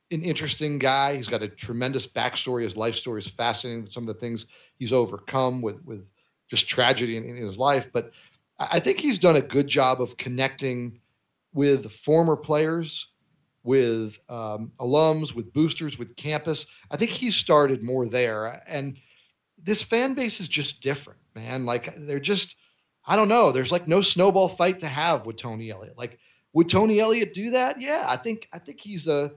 an interesting guy. He's got a tremendous backstory. His life story is fascinating. Some of the things he's overcome with with just tragedy in, in his life, but I think he's done a good job of connecting with former players, with um, alums, with boosters, with campus. I think he started more there, and this fan base is just different man. Like they're just, I don't know. There's like no snowball fight to have with Tony Elliott. Like, would Tony Elliott do that? Yeah, I think I think he's a.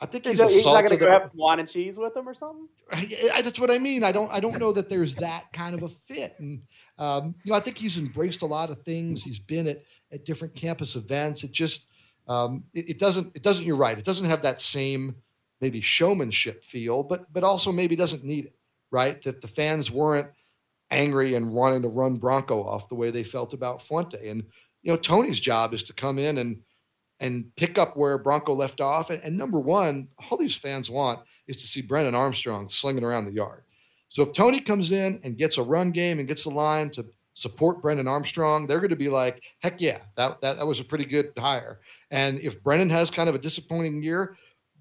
I think he's, he's, he's not going to have wine and cheese with him or something. I, I, that's what I mean. I don't. I don't know that there's that kind of a fit. And um, you know, I think he's embraced a lot of things. He's been at at different campus events. It just um, it, it doesn't. It doesn't. You're right. It doesn't have that same maybe showmanship feel, but but also maybe doesn't need it. Right. That the fans weren't angry and wanting to run Bronco off the way they felt about Fuente. And you know, Tony's job is to come in and and pick up where Bronco left off. And, and number one, all these fans want is to see Brennan Armstrong slinging around the yard. So if Tony comes in and gets a run game and gets a line to support Brennan Armstrong, they're going to be like, heck yeah, that, that, that was a pretty good hire. And if Brennan has kind of a disappointing year,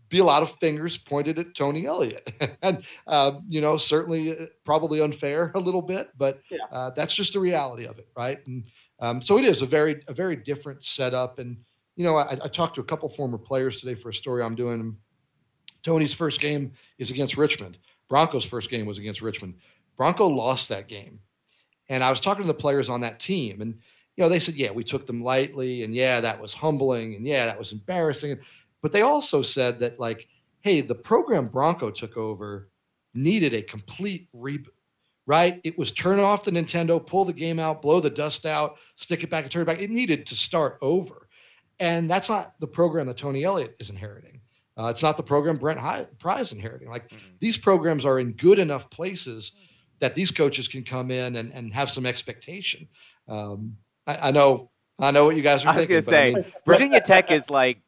be a lot of fingers pointed at Tony Elliott. and, uh, you know, certainly uh, probably unfair a little bit, but yeah. uh, that's just the reality of it, right? And um, so it is a very, a very different setup. And, you know, I, I, talked to a couple former players today for a story I'm doing. Tony's first game is against Richmond. Bronco's first game was against Richmond. Bronco lost that game. And I was talking to the players on that team, and, you know, they said, yeah, we took them lightly. And yeah, that was humbling. And yeah, that was embarrassing. But they also said that like hey, the program Bronco took over needed a complete reboot, right? It was turn off the Nintendo, pull the game out, blow the dust out, stick it back and turn it back. It needed to start over. And that's not the program that Tony Elliott is inheriting. Uh, it's not the program Brent High, Pry is inheriting. Like mm-hmm. these programs are in good enough places that these coaches can come in and, and have some expectation. Um, I, I, know, I know what you guys are. I was going to say, I mean, Virginia Tech is like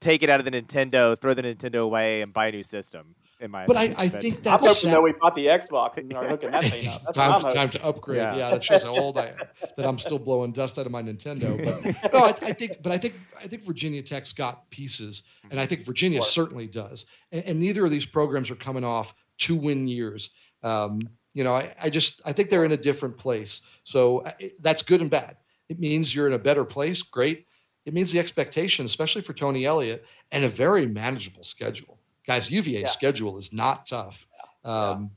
take it out of the Nintendo, throw the Nintendo away, and buy a new system. In my but I, I think that's. I'm hoping that we bought the Xbox and are hooking that thing up. That's time, time to upgrade. Yeah. yeah. that shows how old I am. That I'm still blowing dust out of my Nintendo. But no, I, I, think, but I think, I think Virginia Tech's got pieces, and I think Virginia certainly does. And, and, neither of these programs are coming off two win years. Um, you know, I, I just, I think they're in a different place. So that's good and bad. It means you're in a better place. Great it means the expectation, especially for Tony Elliott, and a very manageable schedule. Guys, UVA yeah. schedule is not tough. Um,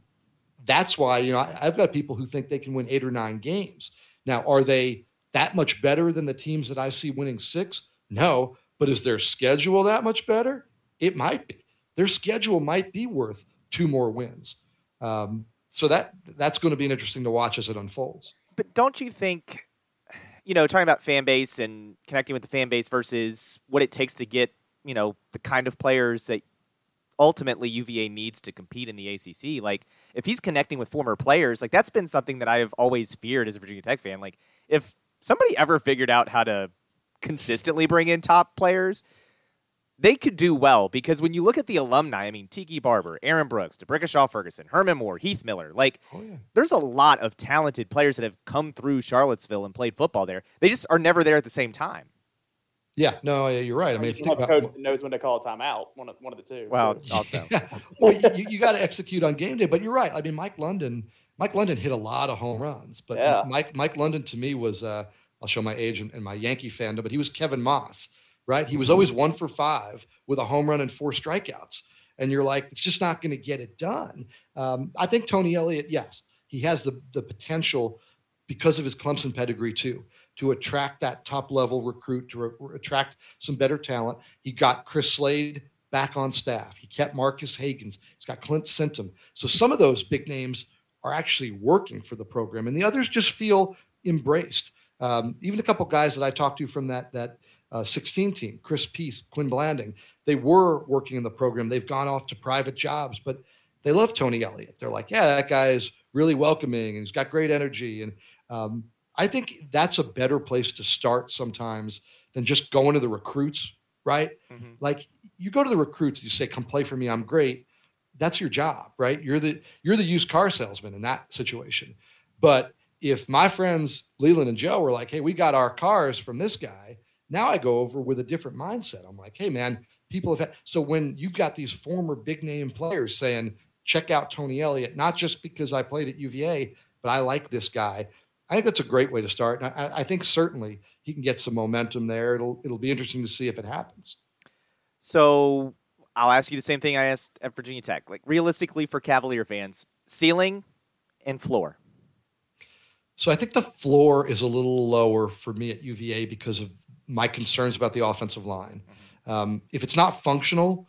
that's why you know I, I've got people who think they can win eight or nine games. Now, are they that much better than the teams that I see winning six? No, but is their schedule that much better? It might be. Their schedule might be worth two more wins. Um, so that that's going to be interesting to watch as it unfolds. But don't you think you know, talking about fan base and connecting with the fan base versus what it takes to get, you know, the kind of players that ultimately UVA needs to compete in the ACC. Like, if he's connecting with former players, like that's been something that I've always feared as a Virginia Tech fan. Like, if somebody ever figured out how to consistently bring in top players, they could do well because when you look at the alumni, I mean, Tiki Barber, Aaron Brooks, D'Brickashaw Ferguson, Herman Moore, Heath Miller, like, oh, yeah. there's a lot of talented players that have come through Charlottesville and played football there. They just are never there at the same time. Yeah, no, yeah, you're right. I mean, if you think about coach knows when to call a timeout, one of one of the two. Well, also, yeah. well, you, you got to execute on game day, but you're right. I mean, Mike London, Mike London hit a lot of home runs, but yeah. Mike Mike London to me was, uh, I'll show my age and, and my Yankee fandom, but he was Kevin Maas right? He was always one for five with a home run and four strikeouts. And you're like, it's just not going to get it done. Um, I think Tony Elliott, yes, he has the, the potential because of his Clemson pedigree too, to attract that top level recruit, to re- attract some better talent. He got Chris Slade back on staff. He kept Marcus Hagans. He's got Clint Sintim. So some of those big names are actually working for the program, and the others just feel embraced. Um, even a couple guys that I talked to from that that uh, 16 team, Chris Peace, Quin Blanding. They were working in the program. They've gone off to private jobs, but they love Tony Elliott. They're like, yeah, that guy is really welcoming and he's got great energy. And um, I think that's a better place to start sometimes than just going to the recruits, right? Mm-hmm. Like you go to the recruits, you say, come play for me, I'm great. That's your job, right? You're the you're the used car salesman in that situation. But if my friends Leland and Joe were like, hey, we got our cars from this guy, now I go over with a different mindset. I'm like, hey, man, people have had. So when you've got these former big name players saying, check out Tony Elliott, not just because I played at UVA, but I like this guy. I think that's a great way to start. And I, I think certainly he can get some momentum there. It'll it'll be interesting to see if it happens. So I'll ask you the same thing I asked at Virginia Tech. Like realistically for Cavalier fans, ceiling and floor. So I think the floor is a little lower for me at UVA because of my concerns about the offensive line. Um, if it's not functional,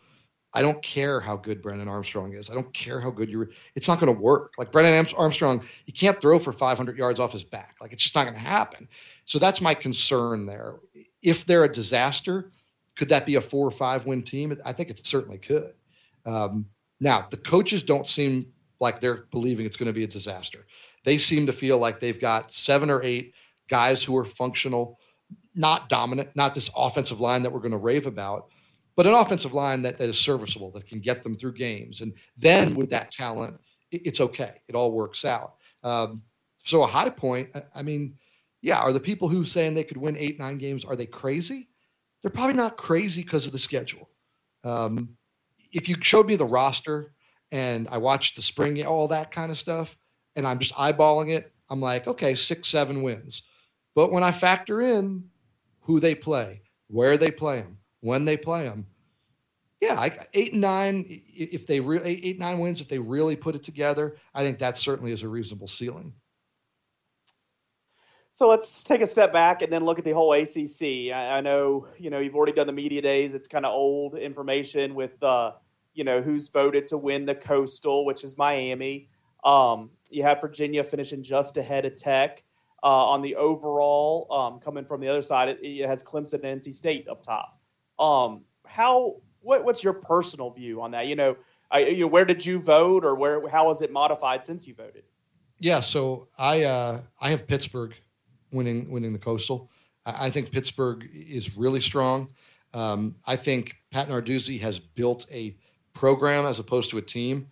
I don't care how good Brennan Armstrong is. I don't care how good you're. It's not going to work. Like Brennan Armstrong, you can't throw for 500 yards off his back. Like it's just not going to happen. So that's my concern there. If they're a disaster, could that be a four or five win team? I think it certainly could. Um, now the coaches don't seem like they're believing it's going to be a disaster. They seem to feel like they've got seven or eight guys who are functional not dominant, not this offensive line that we're going to rave about, but an offensive line that, that is serviceable, that can get them through games. And then with that talent, it, it's okay. It all works out. Um, so a high point, I mean, yeah, are the people who saying they could win eight, nine games, are they crazy? They're probably not crazy because of the schedule. Um, if you showed me the roster and I watched the spring, all that kind of stuff, and I'm just eyeballing it, I'm like, okay, six, seven wins. But when I factor in who they play, where they play them, when they play them. Yeah, I, eight and nine. If they really eight, eight nine wins, if they really put it together, I think that certainly is a reasonable ceiling. So let's take a step back and then look at the whole ACC. I, I know you know you've already done the media days. It's kind of old information with uh, you know, who's voted to win the Coastal, which is Miami. Um, you have Virginia finishing just ahead of Tech. Uh, on the overall, um, coming from the other side, it, it, has Clemson and NC State up top. Um, how? What, what's your personal view on that? You know, I, you know, where did you vote, or where? How has it modified since you voted? Yeah, so I uh, I have Pittsburgh winning winning the Coastal. I, I think Pittsburgh is really strong. Um, I think Pat Narduzzi has built a program as opposed to a team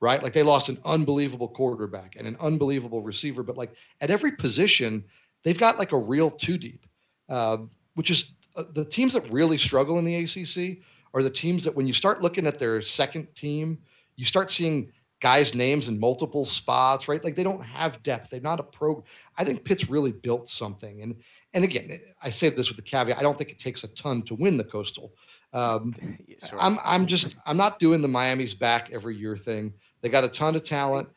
right? Like they lost an unbelievable quarterback and an unbelievable receiver, but like at every position, they've got like a real two deep, uh, which is uh, the teams that really struggle in the ACC are the teams that when you start looking at their second team, you start seeing guys' names in multiple spots, right? Like they don't have depth. They're not a pro. I think Pitt's really built something. And and again, I say this with the caveat: I don't think it takes a ton to win the Coastal. Um, sure. I'm I'm just I'm not doing the Miami's back every year thing. They got a ton of talent.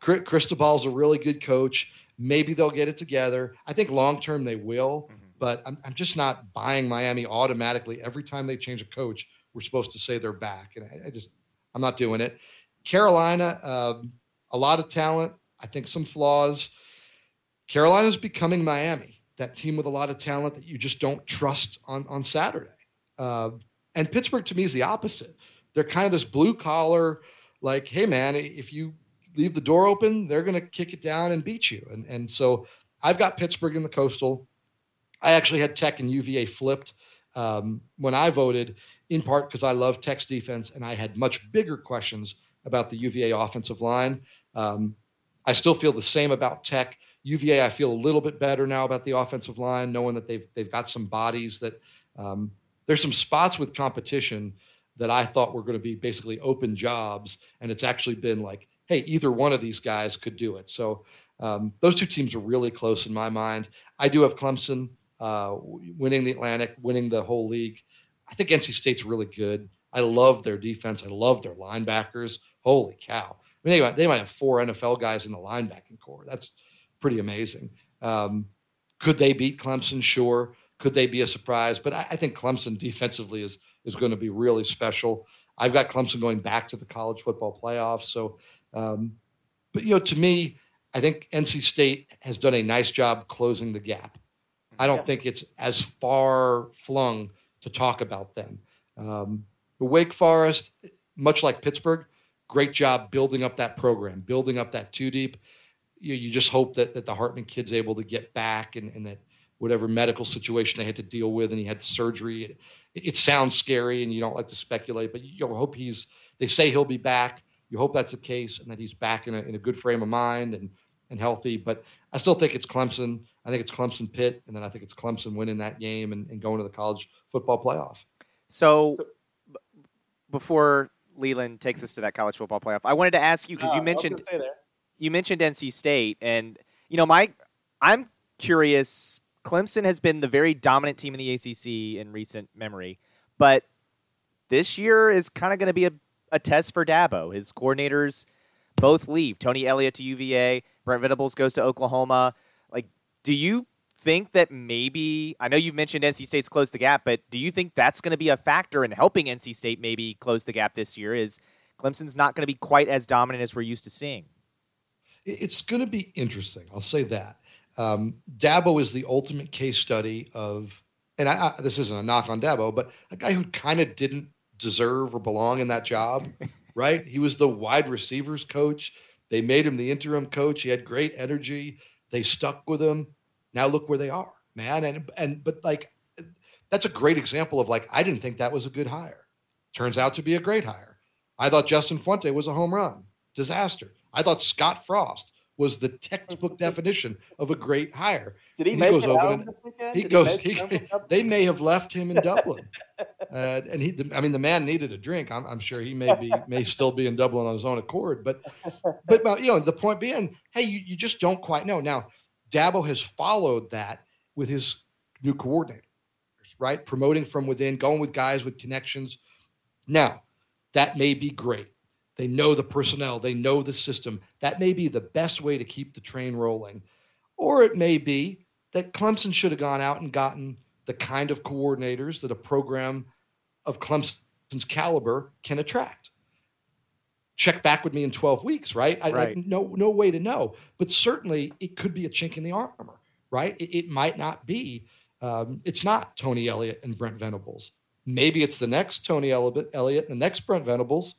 Cristobal's a really good coach. Maybe they'll get it together. I think long term they will, mm-hmm. but I'm, I'm just not buying Miami automatically. Every time they change a coach, we're supposed to say they're back. And I, I just, I'm not doing it. Carolina, um, a lot of talent. I think some flaws. Carolina's becoming Miami, that team with a lot of talent that you just don't trust on, on Saturday. Uh, and Pittsburgh to me is the opposite. They're kind of this blue collar, like, hey man, if you leave the door open, they're going to kick it down and beat you. And and so I've got Pittsburgh in the coastal. I actually had Tech and UVA flipped um, when I voted, in part because I love Tech's defense and I had much bigger questions about the UVA offensive line. Um, I still feel the same about Tech. UVA, I feel a little bit better now about the offensive line, knowing that they've they've got some bodies that um, there's some spots with competition that I thought were going to be basically open jobs, and it's actually been like, hey, either one of these guys could do it. So um, those two teams are really close in my mind. I do have Clemson uh, winning the Atlantic, winning the whole league. I think NC State's really good. I love their defense. I love their linebackers. Holy cow! I mean, they might, they might have four NFL guys in the linebacking core. That's pretty amazing. Um, could they beat Clemson? Sure. Could they be a surprise? But I, I think Clemson defensively is is going to be really special. I've got Clemson going back to the college football playoffs. So, um, but you know, to me, I think NC State has done a nice job closing the gap. I don't yeah. think it's as far flung to talk about them. Um, Wake Forest, much like Pittsburgh, great job building up that program, building up that two deep. You, you just hope that, that the Hartman kid's able to get back and, and that whatever medical situation they had to deal with and he had the surgery. It, it sounds scary and you don't like to speculate, but you hope he's, they say he'll be back. You hope that's the case and that he's back in a, in a good frame of mind and, and healthy. But I still think it's Clemson. I think it's Clemson Pitt. And then I think it's Clemson winning that game and, and going to the college football playoff. So b- before Leland takes us to that college football playoff, I wanted to ask you, because uh, you mentioned, you mentioned NC State and, you know, my, I'm curious Clemson has been the very dominant team in the ACC in recent memory, but this year is kind of going to be a, a test for Dabo. His coordinators both leave. Tony Elliott to UVA, Brent Venables goes to Oklahoma. Like, do you think that maybe I know you've mentioned NC State's closed the gap, but do you think that's going to be a factor in helping NC State maybe close the gap this year? Is Clemson's not going to be quite as dominant as we're used to seeing? It's going to be interesting. I'll say that. Um, Dabo is the ultimate case study of, and I, I, this isn't a knock on Dabo, but a guy who kind of didn't deserve or belong in that job, right? He was the wide receivers coach. They made him the interim coach. He had great energy. They stuck with him. Now look where they are, man. And and but like that's a great example of like I didn't think that was a good hire. Turns out to be a great hire. I thought Justin Fuente was a home run. Disaster. I thought Scott Frost was the textbook definition of a great hire. Did he, he goes over and he Did goes. He, he they may have left him in Dublin, uh, and he. The, I mean, the man needed a drink. I'm, I'm, sure he may be may still be in Dublin on his own accord. But but you know the point being, hey, you, you just don't quite know. Now, Dabo has followed that with his new coordinator, right? Promoting from within, going with guys with connections. Now, that may be great. They know the personnel, they know the system. That may be the best way to keep the train rolling. Or it may be that Clemson should have gone out and gotten the kind of coordinators that a program of Clemson's caliber can attract. check back with me in 12 weeks, right? I, right. I, no, no way to know. But certainly it could be a chink in the armor, right? It, it might not be. Um, it's not Tony Elliott and Brent Venables. Maybe it's the next Tony Elliott, and the next Brent Venables,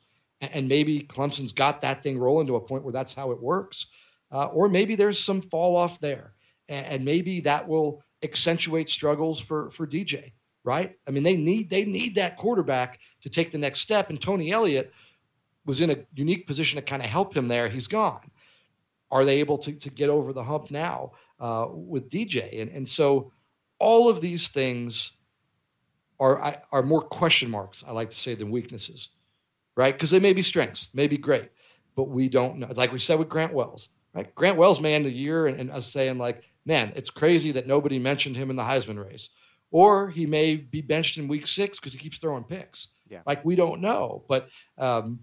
and, maybe Clemson's got that thing rolling to a point where that's how it works. Uh, or maybe there's some fall off there, and, and maybe that will accentuate struggles for for DJ. Right? I mean, they need they need that quarterback to take the next step, and Tony Elliott was in a unique position to kind of help him there. He's gone. Are they able to, to get over the hump now uh, with DJ? And, and so all of these things are, are more question marks, I like to say, than weaknesses, right? Because they may be strengths, may be great, but we don't know. Like we said with Grant Wells, right? Grant Wells may end the year and, and us saying, like, man, it's crazy that nobody mentioned him in the Heisman race. Or he may be benched in week six because he keeps throwing picks. Yeah. Like we don't know. But um,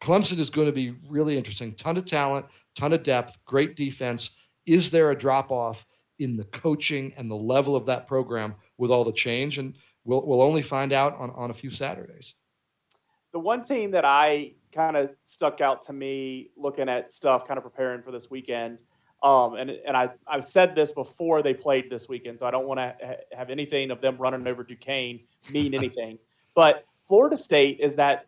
Clemson is going to be really interesting. Ton of talent, ton of depth, great defense. Is there a drop off in the coaching and the level of that program with all the change? And we'll we'll only find out on, on a few Saturdays. The one team that I kind of stuck out to me looking at stuff, kind of preparing for this weekend. Um, and and I, I've said this before they played this weekend, so I don't want to ha- have anything of them running over Duquesne mean anything. but Florida State is that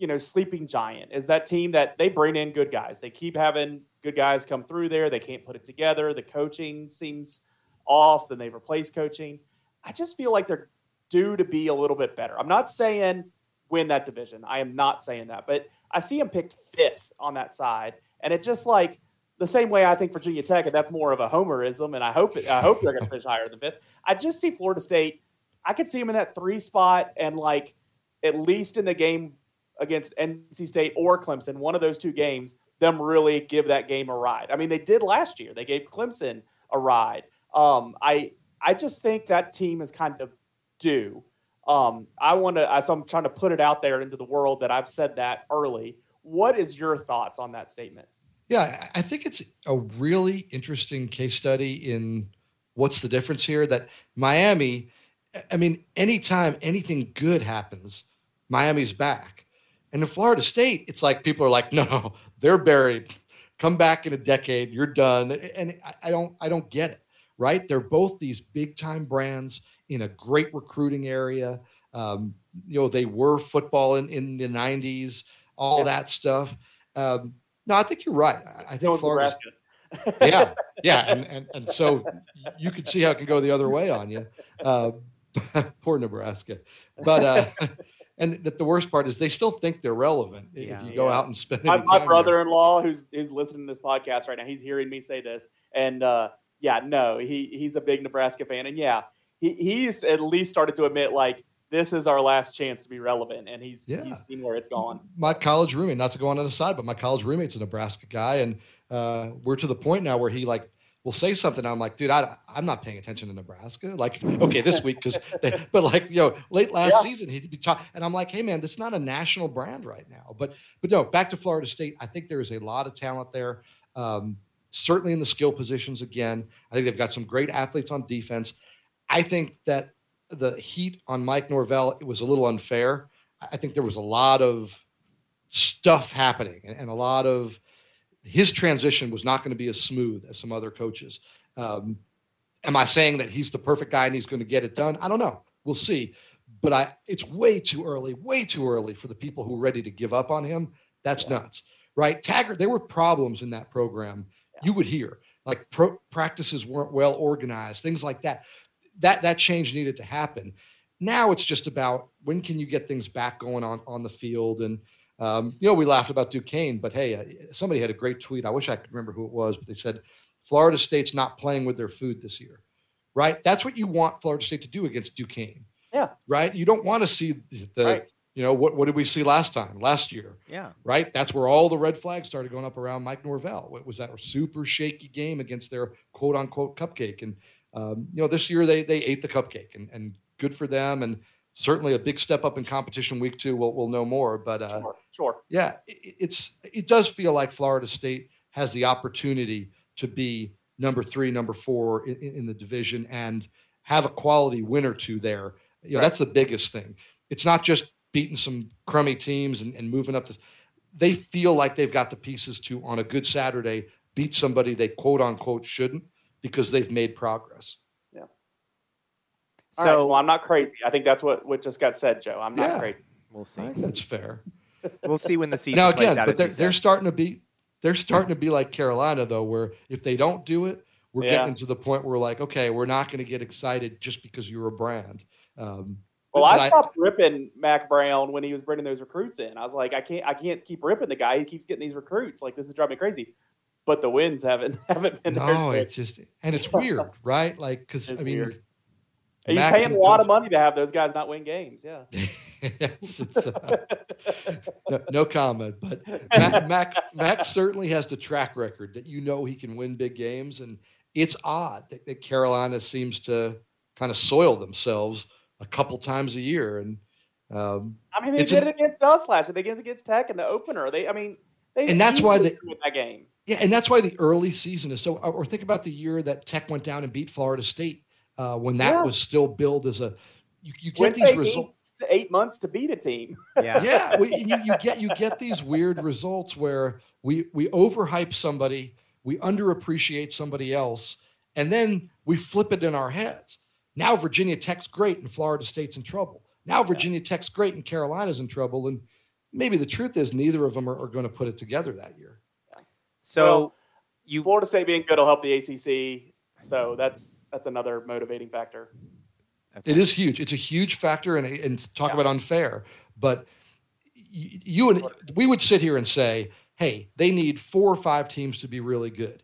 you know, sleeping giant is that team that they bring in good guys. They keep having good guys come through there. They can't put it together. The coaching seems off. Then they replace coaching. I just feel like they're due to be a little bit better. I'm not saying win that division. I am not saying that, but I see him picked fifth on that side, and it just like the same way I think Virginia Tech, and that's more of a homerism, and I hope it, I hope they're going to finish higher than fifth. I just see Florida State. I could see him in that three spot, and like at least in the game against NC State or Clemson, one of those two games, them really give that game a ride. I mean, they did last year. They gave Clemson a ride. Um, I I just think that team is kind of due. Um, I want to. So I'm trying to put it out there into the world that I've said that early. What is your thoughts on that statement? Yeah, I think it's a really interesting case study in what's the difference here. That Miami, I mean, anytime anything good happens, Miami's back. And in Florida State, it's like people are like, no, they're buried. Come back in a decade, you're done. And I don't, I don't get it. Right? They're both these big time brands in a great recruiting area. Um, you know, they were football in, in the '90s, all yeah. that stuff. Um, no, I think you're right. I, I think Florida. yeah, yeah, and, and and so you can see how it can go the other way on you. Uh, poor Nebraska, but uh, and that the worst part is they still think they're relevant yeah, if you go out and spend. My, my brother-in-law, who's who's listening to this podcast right now, he's hearing me say this, and uh, yeah, no, he he's a big Nebraska fan, and yeah, he he's at least started to admit like this is our last chance to be relevant, and he's yeah. he's seen where it's gone. My college roommate, not to go on the side, but my college roommate's a Nebraska guy, and uh, we're to the point now where he like will say something. I'm like, dude, I, I'm not paying attention to Nebraska. Like, okay, this week because, but like, you know, late last yeah. season he'd be talking, and I'm like, hey man, this is not a national brand right now. But but no, back to Florida State. I think there is a lot of talent there. Um, certainly in the skill positions. Again, I think they've got some great athletes on defense. I think that the heat on Mike Norvell it was a little unfair. I think there was a lot of stuff happening and, and a lot of his transition was not going to be as smooth as some other coaches. Um, am I saying that he's the perfect guy and he's going to get it done? I don't know. We'll see. But I, it's way too early, way too early for the people who are ready to give up on him. That's yeah. nuts, right? Taggart, there were problems in that program. Yeah. You would hear like pro- practices weren't well organized, things like that. That that change needed to happen. Now it's just about when can you get things back going on on the field and um, you know, we laughed about Duquesne, but hey, uh, somebody had a great tweet. I wish I could remember who it was, but they said Florida State's not playing with their food this year, right? That's what you want Florida State to do against Duquesne. Yeah. Right. You don't want to see the, right. you know, what, what did we see last time, last year? Yeah. Right. That's where all the red flags started going up around Mike Norvell. It was that super shaky game against their quote unquote cupcake. And, um, you know, this year they, they ate the cupcake and, and good for them. And, certainly a big step up in competition week two. We'll, we'll know more, but uh, sure, sure. yeah, it, it's it does feel like Florida State has the opportunity to be number three, number four in, in the division and have a quality win or two there. You know, right. that's the biggest thing. It's not just beating some crummy teams and, and moving up. The, they feel like they've got the pieces to on a good Saturday beat somebody they quote unquote shouldn't because they've made progress. Yeah. So right, well, I'm not crazy. I think that's what what just got said, Joe. I'm not yeah, crazy. We'll see. that's fair. we'll see when the season now again, but they're, they're starting to be they're starting to be like Carolina though, where if they don't do it, we're yeah. getting to the point where we're like, okay, we're not going to get excited just because you're a brand. Um, well, I stopped I, ripping Mack Brown when he was bringing those recruits in. I was like, I can't, I can't keep ripping the guy. He keeps getting these recruits. Like this is driving me crazy. But the wins haven't haven't been. No, it's just and it's weird, right? Like because I mean, weird. he's Mack paying a lot of money to have those guys not win games. Yeah. it's, it's, uh, no, no, comment, but Mack, Mac, Mack certainly has the track record that you know he can win big games, and it's odd that, that Carolina seems to kind of soil themselves a couple times a year. And um, I mean, they did a, it against us last year. They did it against Tech in the opener. They, I mean, they and that's why the that game. Yeah, and that's why the early season is so. Or think about the year that Tech went down and beat Florida State uh, when that yeah. was still billed as a. You, you get these results. Eight months to beat a team. Yeah, yeah. We, you, you get you get these weird results where we we overhype somebody, we underappreciate somebody else, and then we flip it in our heads. Now Virginia Tech's great and Florida State's in trouble. Now Virginia Tech's great and Carolina's in trouble. And maybe the truth is neither of them are, are going to put it together that year. So well, you Florida State being good will help the ACC. So that's that's another motivating factor. It is huge. It's a huge factor, and and talk yeah. about unfair. But you and we would sit here and say, hey, they need four or five teams to be really good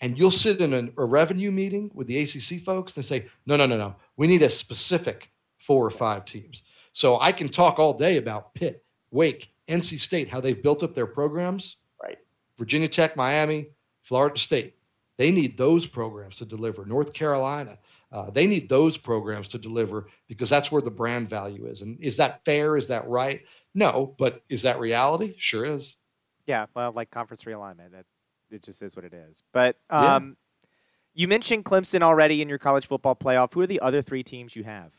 and you'll sit in a, a revenue meeting with the ACC folks and say, no, no, no, no, we need a specific four or five teams. So I can talk all day about Pitt, Wake, NC State, how they've built up their programs. Right. Virginia Tech, Miami, Florida State. They need those programs to deliver. North Carolina, uh, they need those programs to deliver because that's where the brand value is. And is that fair? Is that right? No, but is that reality? Sure is. Yeah, well, like conference realignment, that it just is what it is. But um, yeah. you mentioned Clemson already in your college football playoff. Who are the other three teams you have?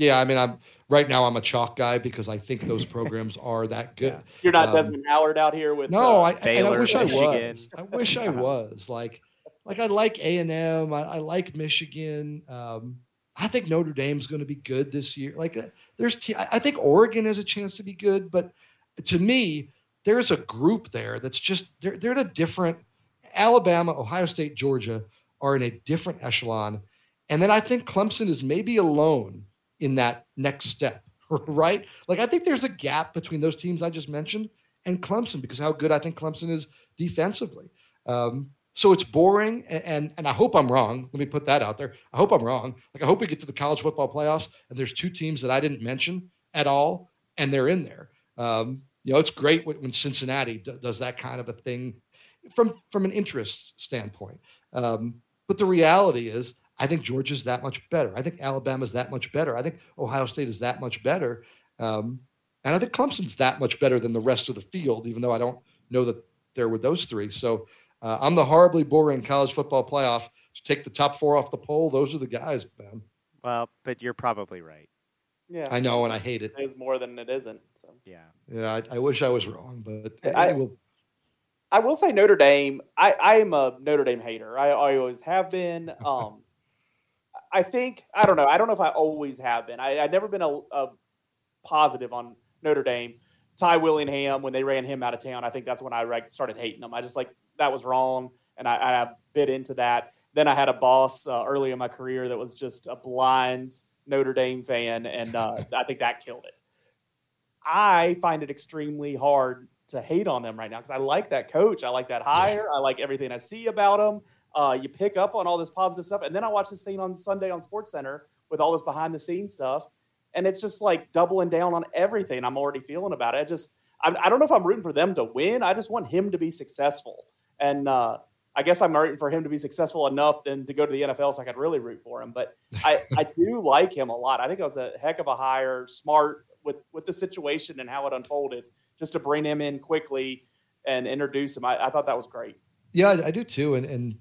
Yeah, I mean, I'm right now. I'm a chalk guy because I think those programs are that good. Yeah. You're not um, Desmond Howard out here with no. Uh, I, Baylor, I wish Michigan. I was. I wish I was. Like, like I like A and M. I like Michigan. Um, I think Notre Dame's going to be good this year. Like, uh, there's. T- I think Oregon has a chance to be good, but to me, there's a group there that's just they're they're in a different Alabama, Ohio State, Georgia are in a different echelon. And then I think Clemson is maybe alone in that next step, right? Like I think there's a gap between those teams I just mentioned and Clemson because how good I think Clemson is defensively. Um, so it's boring, and, and, and I hope I'm wrong. Let me put that out there. I hope I'm wrong. Like I hope we get to the college football playoffs and there's two teams that I didn't mention at all, and they're in there. Um, you know, it's great when Cincinnati does that kind of a thing from from an interest standpoint. Um, but the reality is, I think Georgia's that much better. I think Alabama's that much better. I think Ohio State is that much better. Um, and I think Clemson's that much better than the rest of the field, even though I don't know that they're with those three. So uh, I'm the horribly boring college football playoff. Just take the top four off the poll. Those are the guys, man. Well, but you're probably right. Yeah, I know, and I hate it. It is more than it isn't. So. Yeah, yeah. I, I wish I was wrong, but I, will. I will say Notre Dame. I, I am a Notre Dame hater. I, I always have been. Um, I think I don't know. I don't know if I always have been. I, I've never been a, a positive on Notre Dame. Ty Willingham, when they ran him out of town, I think that's when I started hating them. I just like that was wrong, and I, I bit into that. Then I had a boss uh, early in my career that was just a blind Notre Dame fan, and uh, I think that killed it. I find it extremely hard to hate on them right now because I like that coach. I like that hire. I like everything I see about him. Uh, you pick up on all this positive stuff, and then I watch this thing on Sunday on Sports Center with all this behind the scenes stuff, and it's just like doubling down on everything I'm already feeling about it. I just I, I don't know if I'm rooting for them to win. I just want him to be successful, and uh, I guess I'm rooting for him to be successful enough then to go to the NFL so I could really root for him. But I, I do like him a lot. I think it was a heck of a hire, smart with with the situation and how it unfolded, just to bring him in quickly and introduce him. I, I thought that was great. Yeah, I, I, do too. And and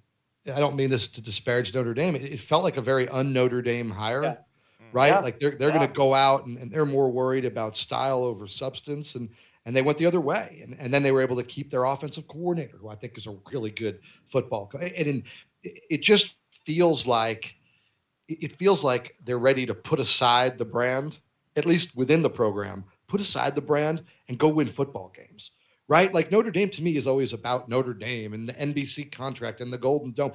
I don't mean this to disparage Notre Dame. It, it felt like a very un Notre Dame hire. Yeah. Mm. Right, yeah. like they're they're yeah. going to go out and, and they're more worried about style over substance, and and they went the other way. And, and then they were able to keep their offensive coordinator, who I think is a really good football. And, and it just feels like it feels like they're ready to put aside the brand, at least within the program, put aside the brand and go win football games. Right? Like Notre Dame to me is always about Notre Dame and the NBC contract and the Golden Dome.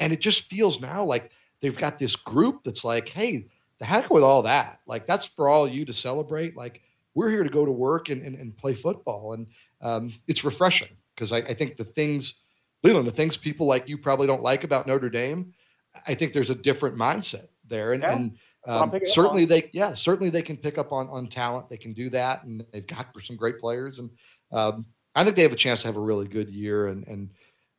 And it just feels now like they've got this group that's like, hey, the heck with all that. Like that's for all you to celebrate. Like we're here to go to work and, and, and play football. And um, it's refreshing because I, I, think the things, Leland, the things people like you probably don't like about Notre Dame, I think there's a different mindset there. And, yeah. and um, certainly they, yeah, certainly they can pick up on, on talent. They can do that. And they've got some great players. And um, I think they have a chance to have a really good year. And, and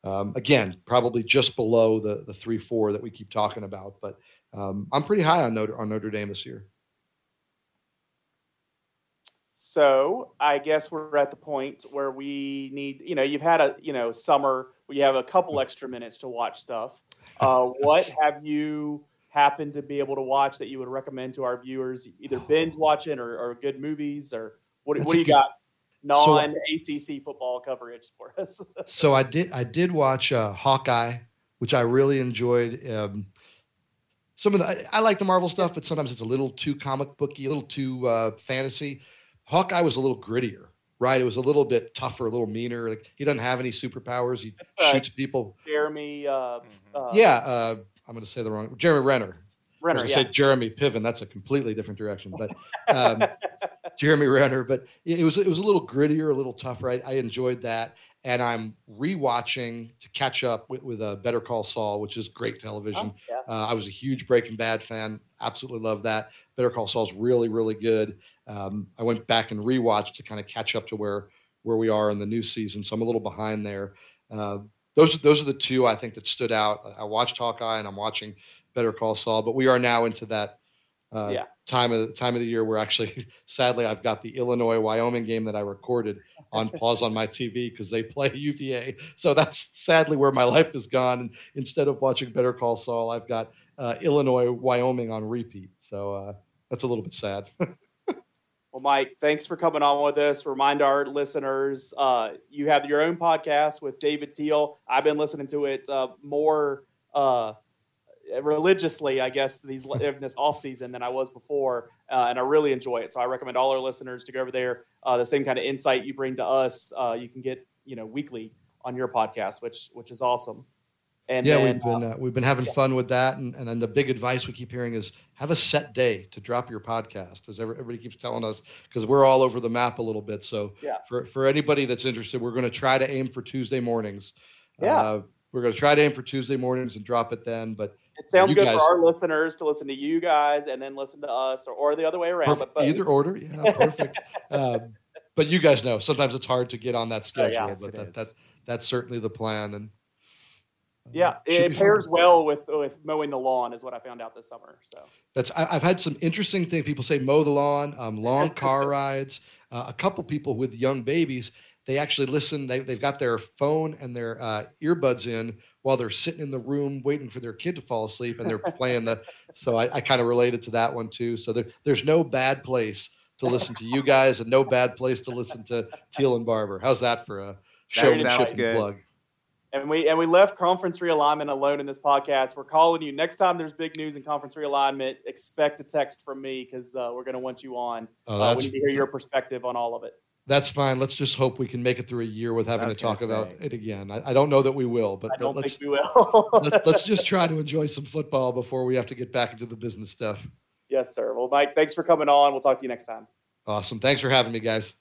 um, again, probably just below the, the three, four that we keep talking about, but um, I'm pretty high on Notre, on Notre Dame this year. So I guess we're at the point where we need, you know, you've had a, you know, summer where you have a couple extra minutes to watch stuff. Uh, what have you happened to be able to watch that you would recommend to our viewers, either binge watching or, or good movies, or what, what do you good, got non ACC football coverage for us? so I did, I did watch uh, Hawkeye, which I really enjoyed. Um, some of the I, like the Marvel stuff, but sometimes it's a little too comic booky, a little too uh, fantasy. Hawkeye was a little grittier, right? It was a little bit tougher, a little meaner. Like he doesn't have any superpowers. He uh, shoots people. Jeremy. Uh, mm-hmm. uh yeah, uh, I'm going to say the wrong. Jeremy Renner. Renner. I was yeah. say Jeremy Piven. That's a completely different direction, but um, Jeremy Renner. But it was it was a little grittier, a little tougher. I, I enjoyed that and I'm rewatching to catch up with, with uh, Better Call Saul, which is great television. Oh, yeah. uh, I was a huge Breaking Bad fan, absolutely love that. Better Call Saul is really, really good. Um, I went back and rewatched to kind of catch up to where where we are in the new season, so I'm a little behind there. Uh, those those are the two I think that stood out. I watched Hawkeye and I'm watching Better Call Saul, but we are now into that uh, yeah. time of the time of the year where actually, sadly, I've got the Illinois Wyoming game that I recorded on pause on my TV because they play UVA. So that's sadly where my life has gone. And instead of watching Better Call Saul, I've got uh, Illinois Wyoming on repeat. So uh, that's a little bit sad. well, Mike, thanks for coming on with us. Remind our listeners, uh, you have your own podcast with David Teel. I've been listening to it uh, more uh, religiously, I guess, these in this off season than I was before, uh, and I really enjoy it. So I recommend all our listeners to go over there. Uh, the same kind of insight you bring to us, uh, you can get you know weekly on your podcast, which which is awesome. And yeah, then, we've been uh, uh, we've been having yeah. fun with that, and and then the big advice we keep hearing is have a set day to drop your podcast, as everybody keeps telling us, because we're all over the map a little bit. So yeah. for for anybody that's interested, we're going to try to aim for Tuesday mornings. Yeah. Uh, we're going to try to aim for Tuesday mornings and drop it then, but it sounds good guys, for our listeners to listen to you guys and then listen to us, or, or the other way around. Perfect, either order, yeah, perfect. um, but you guys know sometimes it's hard to get on that schedule, oh, but that, that, that's certainly the plan. And uh, yeah, it pairs fun. well with with mowing the lawn, is what I found out this summer. So that's I, have had some interesting things. People say mow the lawn, um, long car rides. Uh, a couple people with young babies, they actually listen. They, they've got their phone and their uh, earbuds in while they're sitting in the room waiting for their kid to fall asleep and they're playing the so i, I kind of related to that one too so there, there's no bad place to listen to you guys and no bad place to listen to Teel and Barber how's that for a showmanship plug and we and we left conference realignment alone in this podcast. We're calling you next time. There's big news in conference realignment. Expect a text from me because uh, we're going to want you on. Oh, uh, we need to hear your perspective on all of it that's fine. Let's just hope we can make it through a year with having to talk about it again. I, I, don't know that we will, but, I don't let's, think we will. let's, let's just try to enjoy some football before we have to get back into the business stuff. Yes, sir. Well, Mike, thanks for coming on. We'll talk to you next time. Awesome. Thanks for having me, guys.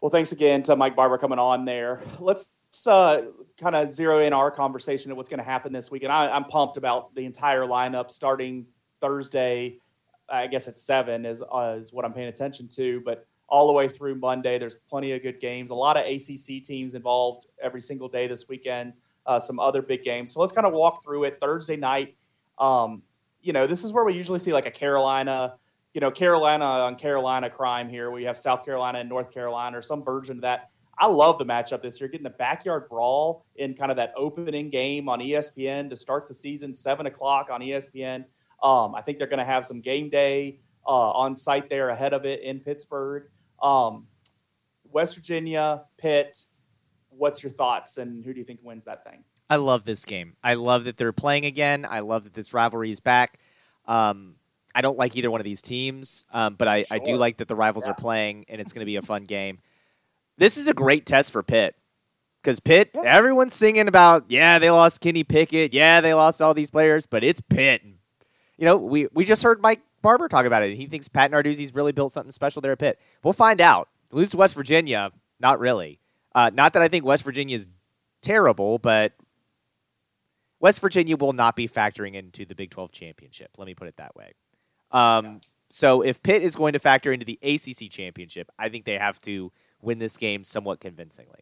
Well, thanks again to Mike Barber coming on there. Let's let's uh, kind of zero in our conversation of what's going to happen this week. And I, am pumped about the entire lineup starting Thursday. I guess at seven is uh, is what I'm paying attention to, but all the way through Monday, there's plenty of good games. A lot of ACC teams involved every single day this weekend. Uh, some other big games. So let's kind of walk through it. Thursday night, um, you know, this is where we usually see like a Carolina, you know, Carolina on Carolina crime here. We have South Carolina and North Carolina or some version of that. I love the matchup this year, getting the backyard brawl in kind of that opening game on ESPN to start the season, seven o'clock on ESPN. Um, I think they're going to have some game day uh, on site there ahead of it in Pittsburgh. Um, West Virginia, Pitt. What's your thoughts, and who do you think wins that thing? I love this game. I love that they're playing again. I love that this rivalry is back. Um, I don't like either one of these teams, um, but I. I, do like that the rivals yeah. are playing, and it's going to be a fun game. This is a great test for Pitt because Pitt, yeah. everyone's singing about, yeah, they lost Kenny Pickett, yeah, they lost all these players, but it's Pitt. You know, we we just heard Mike Barber talk about it. He thinks Pat Narduzzi's really built something special there at Pitt. We'll find out. Lose to West Virginia, not really. Uh, not that I think West Virginia is terrible, but West Virginia will not be factoring into the Big 12 championship. Let me put it that way. Um, yeah. So if Pitt is going to factor into the ACC championship, I think they have to win this game somewhat convincingly.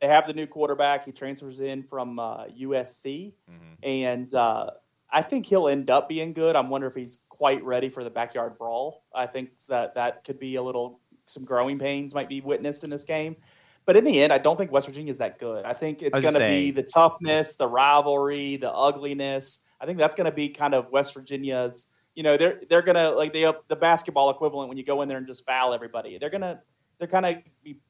They have the new quarterback. He transfers in from uh, USC, mm-hmm. and uh, I think he'll end up being good. I'm wondering if he's quite ready for the backyard brawl. I think that that could be a little some growing pains might be witnessed in this game. But in the end, I don't think West Virginia is that good. I think it's going to be the toughness, the rivalry, the ugliness. I think that's going to be kind of West Virginia's. You know, they're they're going to like the the basketball equivalent when you go in there and just foul everybody. They're gonna they're kind of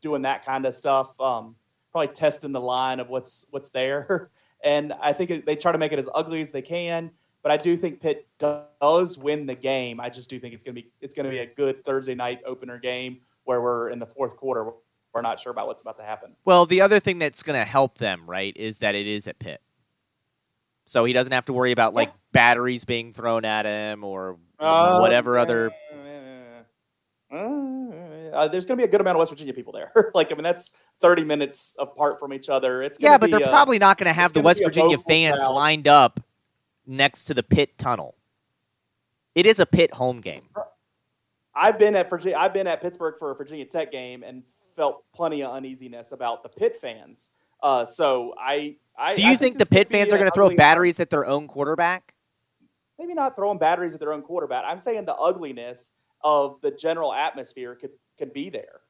doing that kind of stuff. Um, probably testing the line of what's what's there. And I think it, they try to make it as ugly as they can. But I do think Pitt does win the game. I just do think it's going to be it's going to be a good Thursday night opener game where we're in the fourth quarter. We're not sure about what's about to happen. Well, the other thing that's going to help them, right, is that it is at Pitt. So he doesn't have to worry about like batteries being thrown at him or uh, whatever other. Uh, there's going to be a good amount of West Virginia people there. like, I mean, that's 30 minutes apart from each other. It's yeah, but they're probably not going to have the West Virginia fans crowd. lined up next to the Pitt tunnel. It is a Pitt home game. I've been at Virginia. I've been at Pittsburgh for a Virginia Tech game and felt plenty of uneasiness about the Pitt fans. Uh, so I, I do you I think, think the Pitt fans are going to throw batteries at their own quarterback? Maybe not throwing batteries at their own quarterback. I'm saying the ugliness of the general atmosphere could could be there.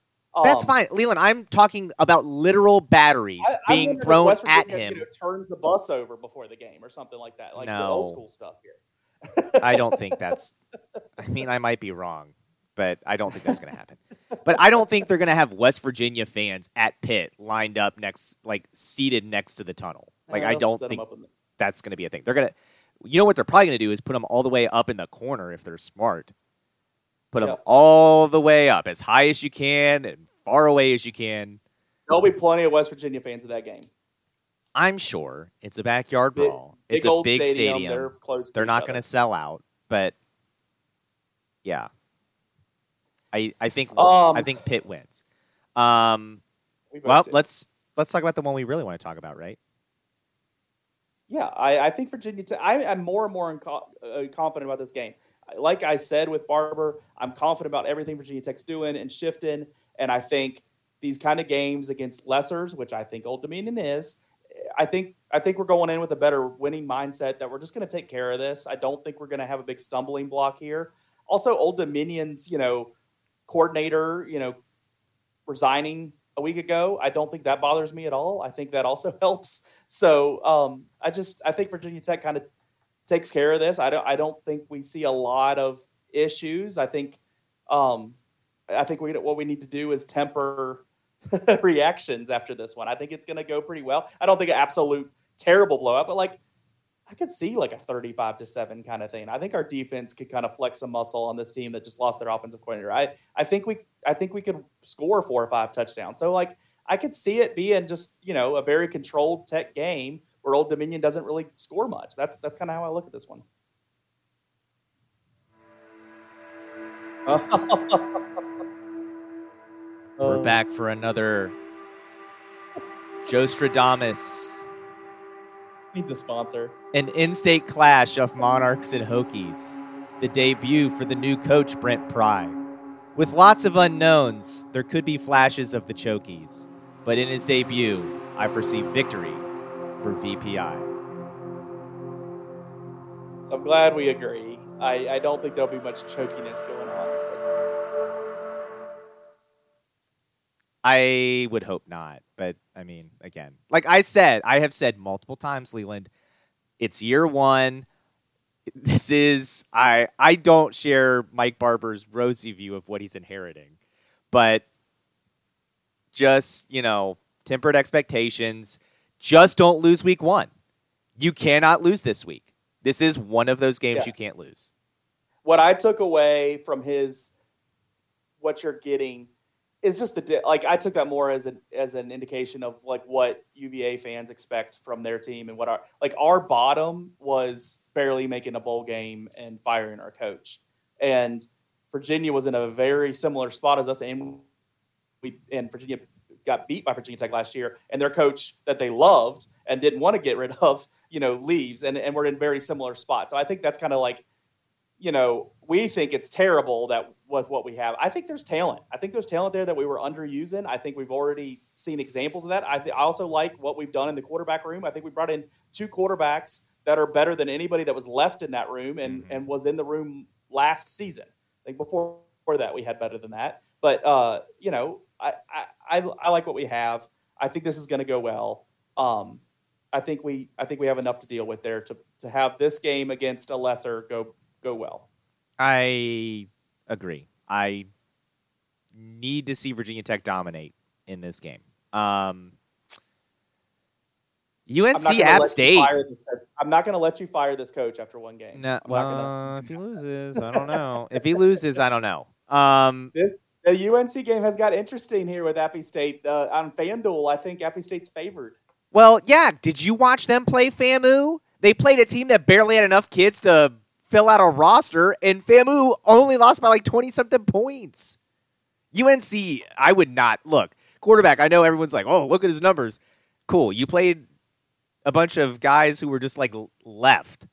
That's um, fine, Leland. I'm talking about literal batteries I, being thrown at him. You know, turns the bus over before the game or something like that, like no. old school stuff here. I don't think that's. I mean, I might be wrong, but I don't think that's going to happen. But I don't think they're going to have West Virginia fans at Pitt lined up next, like seated next to the tunnel. Like I don't think that's going to be a thing. They're going to. You know what they're probably going to do is put them all the way up in the corner if they're smart. Put yep. them all the way up, as high as you can and far away as you can. There'll be plenty of West Virginia fans at that game. I'm sure it's a backyard big, brawl. Big it's a big stadium. stadium. They're close. They're not going to sell out, but yeah, I I think um, I think Pitt wins. Um, we well, let's let's talk about the one we really want to talk about, right? Yeah, I, I think Virginia. Tech. I, am more and more uh, confident about this game like I said with Barber, I'm confident about everything Virginia Tech's doing and shifting. And I think these kind of games against lessers, which I think Old Dominion is, I think I think we're going in with a better winning mindset that we're just going to take care of this. I don't think we're going to have a big stumbling block here. Also, Old Dominion's you know coordinator, you know, resigning a week ago. I don't think that bothers me at all. I think that also helps. So um, I just I think Virginia Tech kind of takes care of this. I don't I don't think we see a lot of issues. I think um, I think we what we need to do is temper reactions after this one. I think it's going to go pretty well. I don't think an absolute terrible blowout, but like I could see like a 35 to 7 kind of thing. I think our defense could kind of flex some muscle on this team that just lost their offensive coordinator. I I think we I think we could score four or five touchdowns. So like I could see it being just, you know, a very controlled tech game where Old Dominion doesn't really score much. That's that's kind of how I look at this one. We're oh. back for another Joe Stradamus. Needs a sponsor. An in-state clash of Monarchs and Hokies. The debut for the new coach Brent Pry. With lots of unknowns, there could be flashes of the Chokies, but in his debut, I foresee victory for VPI. So I'm glad we agree. I, I don't think there'll be much chokiness going on. I would hope not, but I mean, again, like I said, I have said multiple times, Leland, it's year one. This is I I don't share Mike Barber's rosy view of what he's inheriting, but just you know, tempered expectations. Just don't lose week one. You cannot lose this week. This is one of those games yeah. you can't lose. What I took away from his what you're getting is just the like I took that more as an as an indication of like what UVA fans expect from their team and what our like our bottom was barely making a bowl game and firing our coach, and Virginia was in a very similar spot as us, and we and Virginia got beat by Virginia Tech last year, and their coach that they loved and didn't want to get rid of, you know, leaves, and and we're in very similar spots. So I think that's kind of like you know, we think it's terrible that with what we have. I think there's talent. I think there's talent there that we were underusing. I think we've already seen examples of that. I, th- I also like what we've done in the quarterback room. I think we brought in two quarterbacks that are better than anybody that was left in that room and, mm-hmm. and was in the room last season. I think before, before that we had better than that. But uh, you know, I, I, I, I like what we have. I think this is going to go well. Um, I think we I think we have enough to deal with there to to have this game against a lesser go go well. I agree. I need to see Virginia Tech dominate in this game. Um, UNC App State. I'm not going to let you fire this coach after one game. No, well, gonna... if he loses, I don't know. if he loses, I don't know. Um, this the UNC game has got interesting here with Appy State uh, on FanDuel. I think Appy State's favored. Well, yeah. Did you watch them play FAMU? They played a team that barely had enough kids to fill out a roster, and FAMU only lost by like 20 something points. UNC, I would not look. Quarterback, I know everyone's like, oh, look at his numbers. Cool. You played a bunch of guys who were just like left.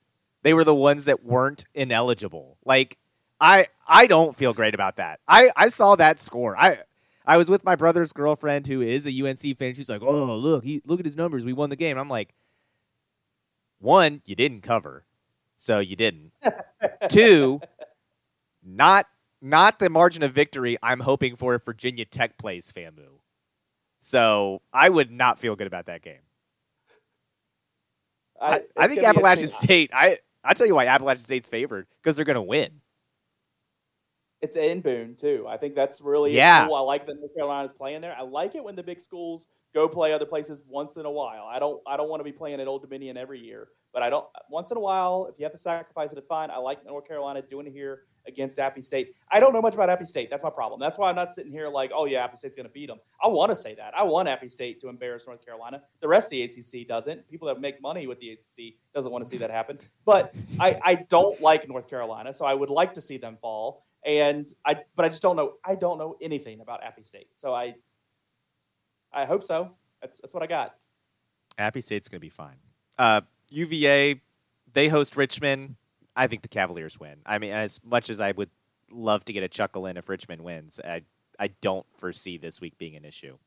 They were the ones that weren't ineligible. Like, I I don't feel great about that. I, I saw that score. I I was with my brother's girlfriend who is a UNC fan. She's like, "Oh, look, he, look at his numbers. We won the game." I'm like, one, you didn't cover so you didn't. Two, not not the margin of victory I'm hoping for if Virginia Tech plays FAMU. So I would not feel good about that game. I, I, I think Appalachian State. I I tell you why Appalachian State's favored because they're going to win. It's in Boone too. I think that's really yeah. Cool. I like that North Carolina's playing there. I like it when the big schools go play other places once in a while. I don't I don't want to be playing at Old Dominion every year, but I don't once in a while. If you have to sacrifice it, it's fine. I like North Carolina doing it here against Appy State. I don't know much about Appy State. That's my problem. That's why I'm not sitting here like, oh yeah, Appy State's going to beat them. I want to say that. I want Appy State to embarrass North Carolina. The rest of the ACC doesn't. People that make money with the ACC doesn't want to see that happen. But I, I don't like North Carolina, so I would like to see them fall. And I, but I just don't know. I don't know anything about Appy State, so I, I hope so. That's that's what I got. Appy State's going to be fine. Uh, UVA, they host Richmond. I think the Cavaliers win. I mean, as much as I would love to get a chuckle in if Richmond wins, I I don't foresee this week being an issue.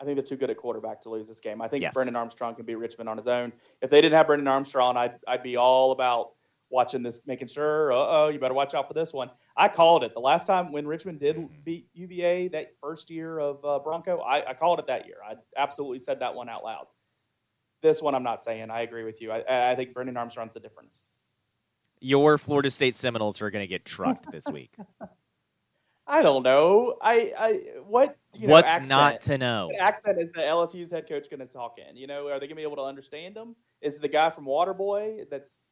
I think they're too good at quarterback to lose this game. I think yes. Brennan Armstrong can beat Richmond on his own. If they didn't have Brennan Armstrong, I'd I'd be all about watching this, making sure, uh oh, you better watch out for this one. I called it the last time when Richmond did mm-hmm. beat UVA that first year of uh, Bronco. I, I, called it that year. I absolutely said that one out loud. This one, I'm not saying. I agree with you. I, I think Brennan Armstrong's the difference. Your Florida State Seminoles are going to get trucked this week. I don't know. I, I what you know, What's accent, not to know? What accent is the LSU's head coach going to talk in? You know, are they going to be able to understand him? Is the guy from Waterboy that's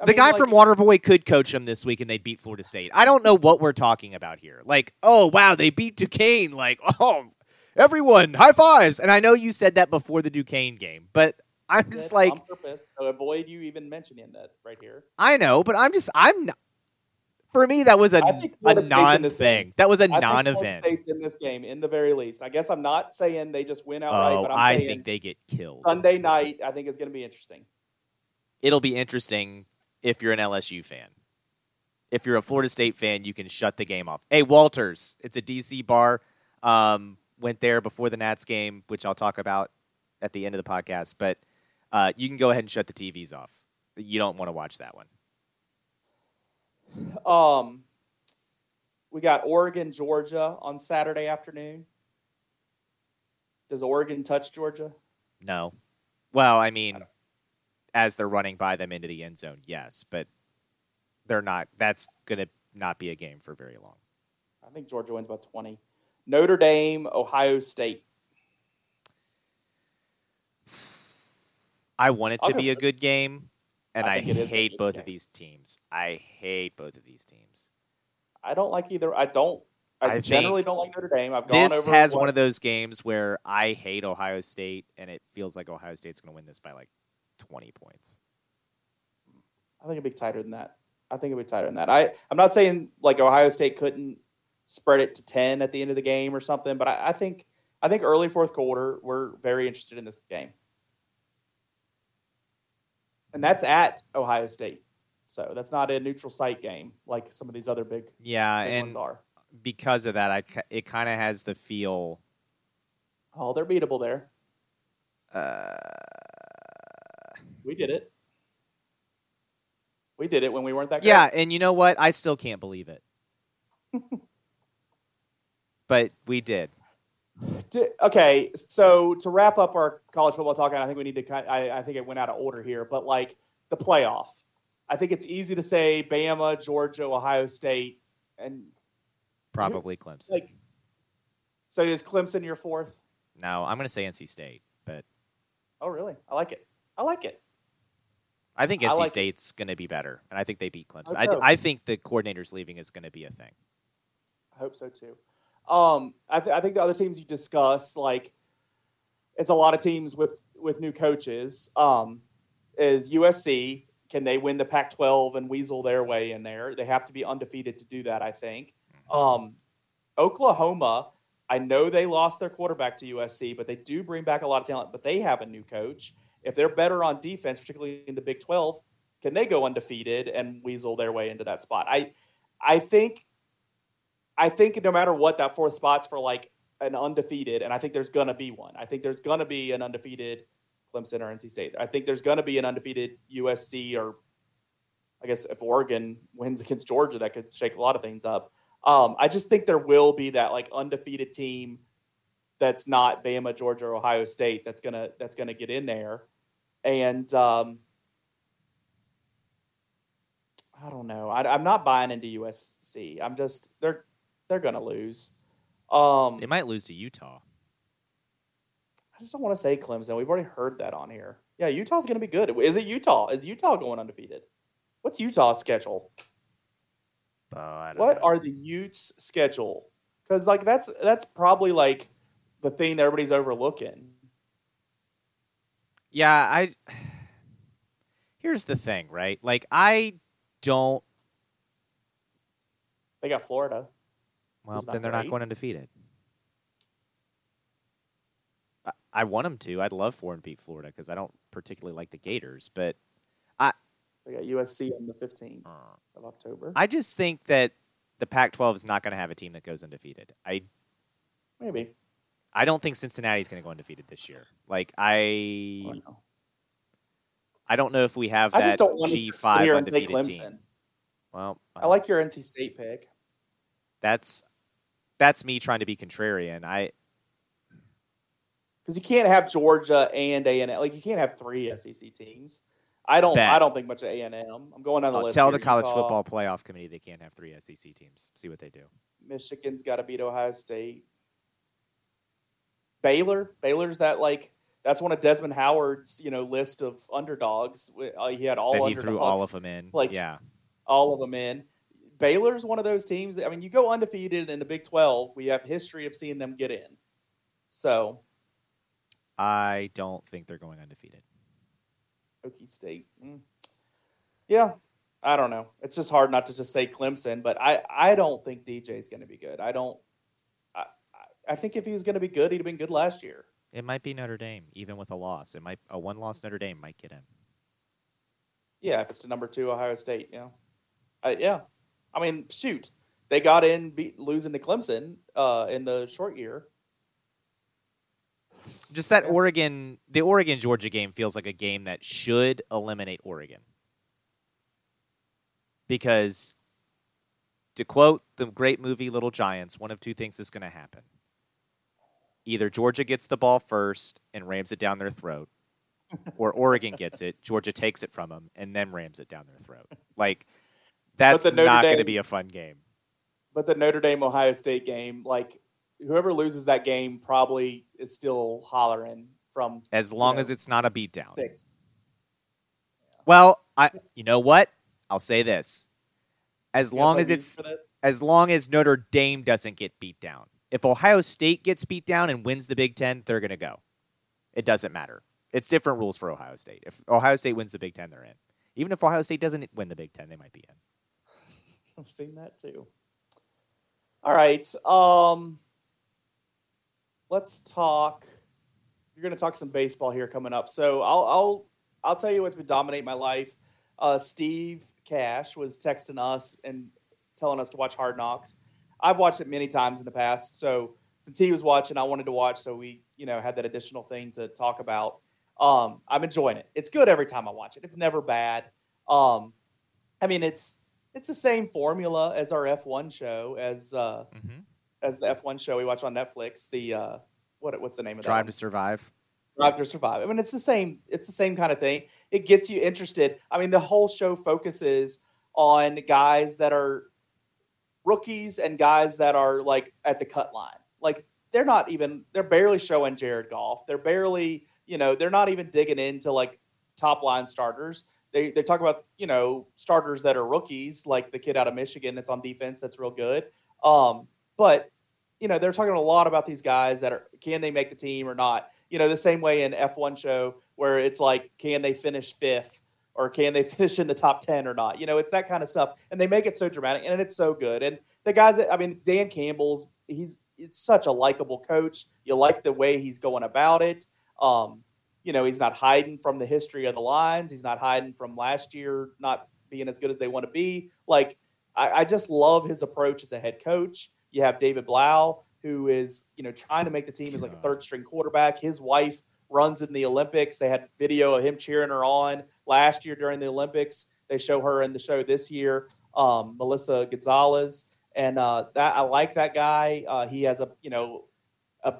I the mean, guy like, from Waterboy could coach them this week and they'd beat Florida State. I don't know what we're talking about here. Like, oh wow, they beat Duquesne. Like, oh, everyone, high fives. And I know you said that before the Duquesne game, but I'm just like on purpose to avoid you even mentioning that right here. I know, but I'm just I'm not. For me, that was a, a non thing. That was a non event. State's in this game, in the very least. I guess I'm not saying they just win outright, oh, but I'm I saying think they get killed. Sunday night, I think is going to be interesting. It'll be interesting if you're an LSU fan. If you're a Florida State fan, you can shut the game off. Hey, Walters, it's a DC bar. Um, went there before the Nats game, which I'll talk about at the end of the podcast. But uh, you can go ahead and shut the TVs off. You don't want to watch that one. Um, we got Oregon, Georgia on Saturday afternoon. Does Oregon touch Georgia? No. Well, I mean, I as they're running by them into the end zone, yes, but they're not. That's going to not be a game for very long. I think Georgia wins by 20. Notre Dame, Ohio State. I want it to be a good game, and I, I hate both game. of these teams. I hate both of these teams. I don't like either. I don't. I, I generally don't like Notre Dame. I've gone over this has one of those games where I hate Ohio State, and it feels like Ohio State's going to win this by like twenty points. I think it'd be tighter than that. I think it'd be tighter than that. I I'm not saying like Ohio State couldn't spread it to ten at the end of the game or something, but I, I think I think early fourth quarter we're very interested in this game, and that's at Ohio State. So that's not a neutral site game like some of these other big yeah big and ones are. Because of that, I it kind of has the feel. Oh, they're beatable there. Uh, we did it. We did it when we weren't that. Yeah, and you know what? I still can't believe it. but we did. Okay, so to wrap up our college football talk, I think we need to. I, I think it went out of order here, but like the playoff I think it's easy to say Bama, Georgia, Ohio State, and probably Clemson. Like, so is Clemson your fourth? No, I'm going to say NC State, but oh, really? I like it. I like it. I think NC I like State's going to be better, and I think they beat Clemson. I, so. I, I, think the coordinator's leaving is going to be a thing. I hope so too. Um, I, th- I think the other teams you discuss, like, it's a lot of teams with with new coaches. Um, is USC can they win the Pac 12 and weasel their way in there? They have to be undefeated to do that, I think. Mm-hmm. Um, Oklahoma, I know they lost their quarterback to USC, but they do bring back a lot of talent, but they have a new coach. If they're better on defense, particularly in the Big 12, can they go undefeated and weasel their way into that spot? I I think I think no matter what, that fourth spot's for like an undefeated, and I think there's gonna be one. I think there's gonna be an undefeated Clemson or NC State. I think there's to be an undefeated USC or I guess if Oregon wins against Georgia, that could shake a lot of things up. Um, I just think there will be that like undefeated team that's not Bama, Georgia, or Ohio State that's gonna that's gonna get in there, and um, I don't know. I, am not buying into USC. I'm just they're they're gonna lose. Um, they might lose to Utah. I just don't want to say Clemson. We've already heard that on here. Yeah, Utah's going to be good. Is it Utah? Is Utah going undefeated? What's Utah's schedule? Uh, what know. are the Utes' schedule? Because like that's that's probably like the thing that everybody's overlooking. Yeah, I. Here's the thing, right? Like I don't. They got Florida. Well, then they're great. not going undefeated. I want them to. I'd love for to beat Florida because I don't particularly like the Gators, but I they got USC on the 15th uh, of October. I just think that the Pac-12 is not going to have a team that goes undefeated. I maybe. I don't think Cincinnati's going to go undefeated this year. Like I, I, oh, I don't know if we have that G five undefeated team. Well, I like your NC State pick. That's that's me trying to be contrarian. I because you can't have Georgia and A and. Like you can't have three SEC teams. I don't. Bet. I don't think much of A and M. I'm going on the list. Tell here. the college Utah, football playoff committee they can't have three SEC teams. See what they do. Michigan's got to beat Ohio State. Baylor. Baylor's that like that's one of Desmond Howard's you know list of underdogs. Uh, he had all that he underdogs. threw all of them in. Like yeah, all of them in. Baylor's one of those teams. That, I mean, you go undefeated in the Big Twelve. We have history of seeing them get in. So I don't think they're going undefeated. Okie State. Mm. Yeah, I don't know. It's just hard not to just say Clemson, but I, I don't think DJ is going to be good. I don't. I, think if he was going to be good, he'd have been good last year. It might be Notre Dame, even with a loss. It might a one loss Notre Dame might get him. Yeah, if it's to number two Ohio State, yeah, uh, yeah. I mean, shoot, they got in beat, losing to Clemson uh, in the short year just that Oregon, the Oregon Georgia game feels like a game that should eliminate Oregon. Because, to quote the great movie Little Giants, one of two things is going to happen. Either Georgia gets the ball first and rams it down their throat, or Oregon gets it, Georgia takes it from them, and then rams it down their throat. Like that's not going to be a fun game. But the Notre Dame Ohio State game, like whoever loses that game probably is still hollering from as long you know, as it's not a beatdown. Six. Well, I you know what? I'll say this. As long as it's as long as Notre Dame doesn't get beat down. If Ohio State gets beat down and wins the Big Ten, they're gonna go. It doesn't matter. It's different rules for Ohio State. If Ohio State wins the Big Ten, they're in. Even if Ohio State doesn't win the Big Ten, they might be in. I've seen that too. All right. Um, let's talk. You're going to talk some baseball here coming up. So I'll I'll I'll tell you what's been dominating my life. Uh, Steve Cash was texting us and telling us to watch Hard Knocks. I've watched it many times in the past. So since he was watching, I wanted to watch. So we, you know, had that additional thing to talk about. Um, I'm enjoying it. It's good every time I watch it. It's never bad. Um, I mean, it's it's the same formula as our F1 show, as uh, mm-hmm. as the F1 show we watch on Netflix. The uh, what what's the name of Drive to Survive. Drive to Survive. I mean, it's the same. It's the same kind of thing. It gets you interested. I mean, the whole show focuses on guys that are rookies and guys that are like at the cut line. Like they're not even. They're barely showing Jared Goff. They're barely. You know, they're not even digging into like top line starters. They they talk about you know starters that are rookies, like the kid out of Michigan that's on defense that's real good. Um, but you know they're talking a lot about these guys that are can they make the team or not you know, the same way in F1 show where it's like, can they finish fifth or can they finish in the top 10 or not? You know, it's that kind of stuff. And they make it so dramatic and it's so good. And the guys that, I mean, Dan Campbell's, he's, it's such a likable coach. You like the way he's going about it. Um, you know, he's not hiding from the history of the Lions. He's not hiding from last year not being as good as they want to be. Like, I, I just love his approach as a head coach. You have David Blough, who is you know trying to make the team as like a third string quarterback. His wife runs in the Olympics. They had video of him cheering her on last year during the Olympics. They show her in the show this year, um, Melissa Gonzalez, and uh, that I like that guy. Uh, he has a you know a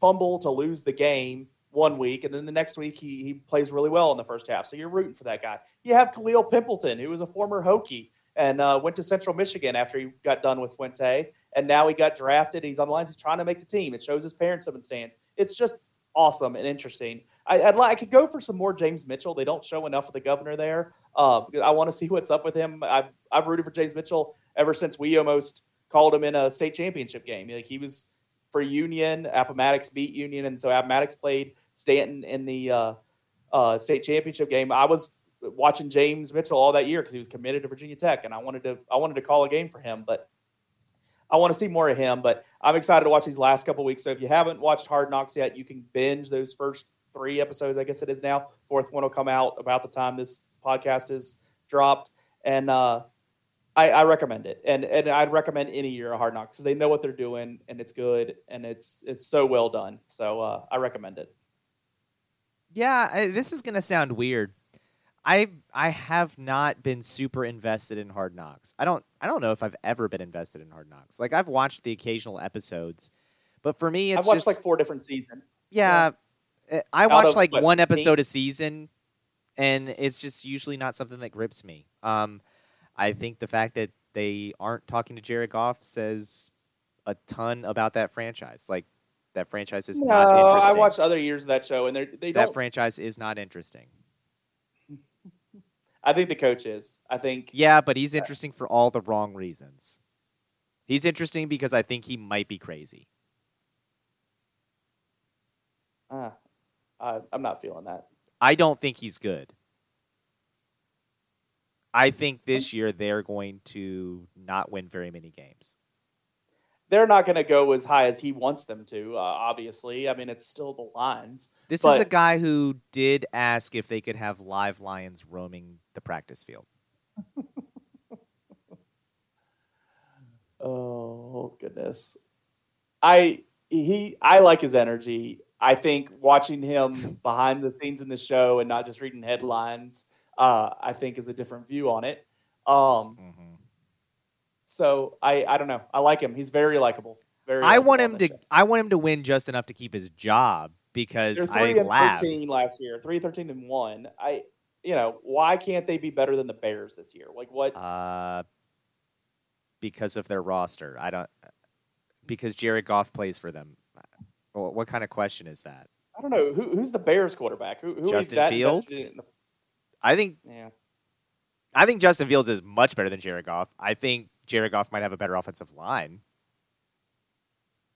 fumble to lose the game one week, and then the next week he he plays really well in the first half. So you're rooting for that guy. You have Khalil Pimpleton, who was a former Hokie and uh, went to Central Michigan after he got done with Fuente. And now he got drafted. He's on the Lions. He's trying to make the team. It shows his parents have been stands. It's just awesome and interesting. I, would like I could go for some more James Mitchell. They don't show enough of the governor there. Uh, I want to see what's up with him. I've I've rooted for James Mitchell ever since we almost called him in a state championship game. Like he was for Union, Appomattox beat Union, and so Appomattox played Staunton in the uh, uh, state championship game. I was watching James Mitchell all that year because he was committed to Virginia Tech, and I wanted to I wanted to call a game for him, but I want to see more of him. But I'm excited to watch these last couple weeks. So if you haven't watched Hard Knocks yet, you can binge those first three episodes. I guess it is now. Fourth one will come out about the time this podcast is dropped, and uh, I, I, recommend it. And and I'd recommend any year of Hard Knocks because they know what they're doing and it's good and it's it's so well done. So uh, I recommend it. Yeah, I, this is gonna sound weird, I I have not been super invested in Hard Knocks. I don't I don't know if I've ever been invested in Hard Knocks. Like I've watched the occasional episodes, but for me, it's I've watched just, like four different seasons. Yeah, yeah. Eh, I watch like what, one episode eight? a season, and it's just usually not something that grips me. Um, I think the fact that they aren't talking to Jared Goff says a ton about that franchise. Like that franchise is no, not interesting. I watched other years of that show, and they that franchise is not interesting. I think the coach is. I think. Yeah, but he's interesting for all the wrong reasons. He's interesting because I think he might be crazy. Uh, I, I'm not feeling that. I don't think he's good. I think this year they're going to not win very many games they're not going to go as high as he wants them to. Uh, obviously, I mean it's still the Lions. This but... is a guy who did ask if they could have live lions roaming the practice field. oh goodness, I he I like his energy. I think watching him behind the scenes in the show and not just reading headlines, uh, I think is a different view on it. Um, mm-hmm. So I I don't know. I like him. He's very likable. very. I want him to. Show. I want him to win just enough to keep his job because They're three I and laugh. Thirteen last year, three thirteen and one. I, you know, why can't they be better than the Bears this year? Like what? Uh, because of their roster. I don't. Because Jared Goff plays for them. What, what kind of question is that? I don't know who, who's the Bears quarterback. Who, who Justin Fields. The... I think. Yeah. I think Justin Fields is much better than Jared Goff. I think Jared Goff might have a better offensive line.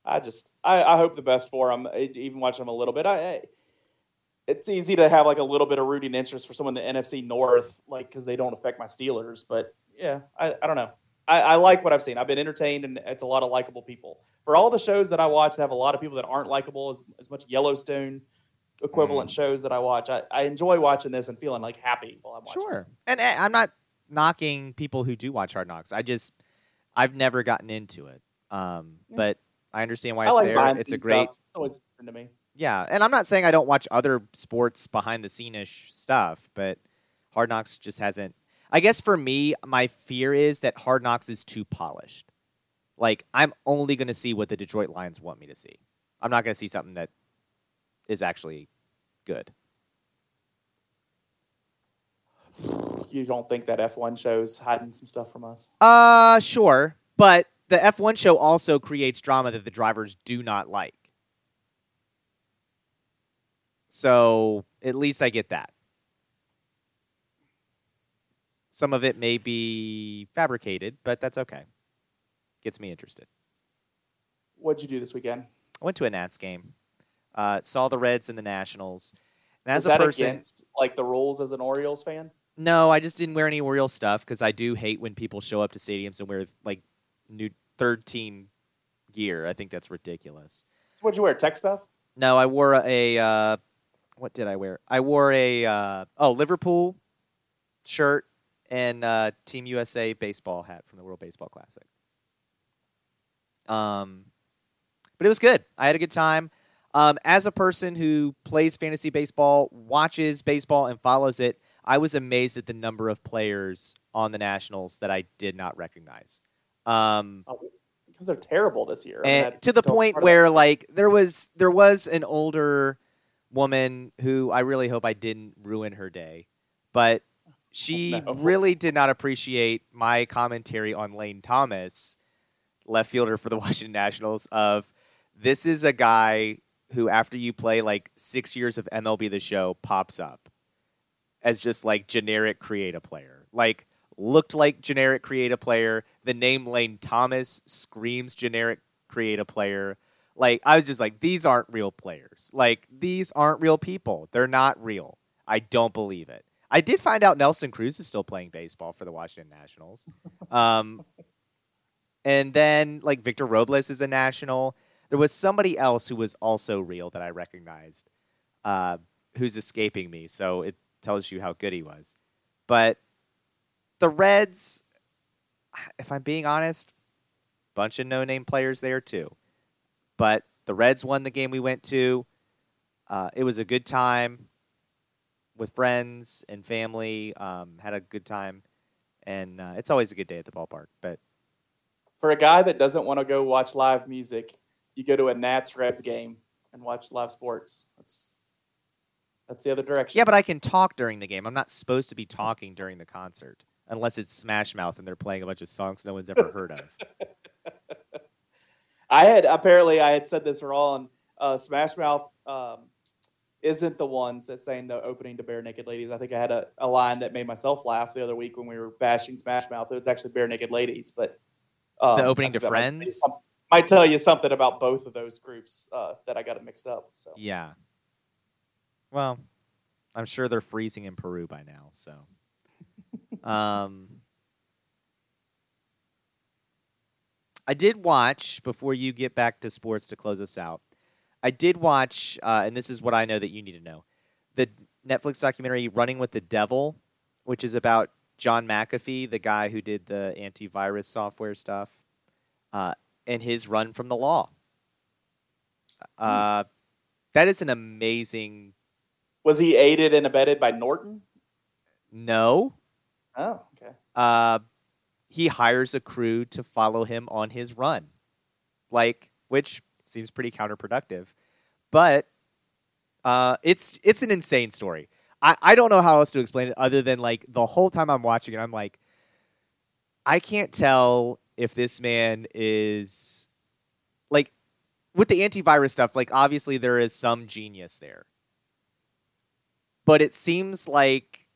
I just I, I hope the best for him. Even watching him a little bit, I, I, it's easy to have like a little bit of rooting interest for someone in the NFC North, like because they don't affect my Steelers. But yeah, I, I don't know. I, I like what I've seen. I've been entertained, and it's a lot of likable people. For all the shows that I watch, that have a lot of people that aren't likable. As as much Yellowstone equivalent mm. shows that I watch, I, I enjoy watching this and feeling like happy while I'm watching. Sure, and I'm not knocking people who do watch Hard Knocks. I just I've never gotten into it. Um, yeah. but I understand why it's like there. It's a great. Stuff. It's always fun to me. Yeah, and I'm not saying I don't watch other sports behind the scene ish stuff, but Hard Knocks just hasn't. I guess for me, my fear is that Hard Knocks is too polished. Like I'm only going to see what the Detroit Lions want me to see. I'm not going to see something that is actually good. You don't think that F1 show's hiding some stuff from us? Uh, sure, but the F1 show also creates drama that the drivers do not like. So at least I get that. Some of it may be fabricated, but that's okay. Gets me interested. What'd you do this weekend? I went to a Nats game. Uh, saw the Reds and the Nationals. And as Was a person, against, like the rules as an Orioles fan? No, I just didn't wear any real stuff because I do hate when people show up to stadiums and wear like new third team gear. I think that's ridiculous. So what did you wear? Tech stuff? No, I wore a. Uh, what did I wear? I wore a uh, oh Liverpool shirt and uh, Team USA baseball hat from the World Baseball Classic. Um, but it was good. I had a good time. Um, as a person who plays fantasy baseball, watches baseball, and follows it, I was amazed at the number of players on the Nationals that I did not recognize. Um, oh, because they're terrible this year. And to the point where like there was there was an older woman who I really hope I didn't ruin her day, but she no. really did not appreciate my commentary on Lane Thomas, left fielder for the Washington Nationals. Of this is a guy who, after you play like six years of MLB The Show, pops up as just like generic create a player, like looked like generic create a player. The name Lane Thomas screams generic create a player. Like I was just like, these aren't real players. Like these aren't real people. They're not real. I don't believe it. I did find out Nelson Cruz is still playing baseball for the Washington Nationals. Um, and then like Victor Robles is a national. There was somebody else who was also real that I recognized, uh, who's escaping me. So it tells you how good he was. But the Reds, if I'm being honest, bunch of no-name players there too. But the Reds won the game we went to. Uh, it was a good time with friends and family. Um, had a good time, and uh, it's always a good day at the ballpark. But for a guy that doesn't want to go watch live music, you go to a Nats Reds game and watch live sports. That's that's the other direction. Yeah, but I can talk during the game. I'm not supposed to be talking during the concert unless it's Smash Mouth and they're playing a bunch of songs no one's ever heard of. I had apparently I had said this wrong. Uh, Smash Mouth um, isn't the ones that sang the opening to Barenaked Ladies. I think I had a, a, line that made myself laugh the other week when we were bashing Smash Mouth. It was actually Barenaked Ladies, but um, the opening to Friends might, might, tell you something about both of those groups uh, that I got it mixed up. So yeah. Well, I'm sure they're freezing in Peru by now. So. Um, I did watch before you get back to sports to close us out. I did watch, uh, and this is what I know that you need to know: the Netflix documentary "Running with the Devil," which is about John McAfee, the guy who did the antivirus software stuff, uh, and his run from the law. Uh, that is an amazing. Was he aided and abetted by Norton? No. Oh, okay. Uh, he hires a crew to follow him on his run. Like which seems pretty counterproductive. But uh, it's it's an insane story. I, I don't know how else to explain it other than like the whole time I'm watching it, I'm like, I can't tell if this man is like with the antivirus stuff, like obviously there is some genius there. But it seems like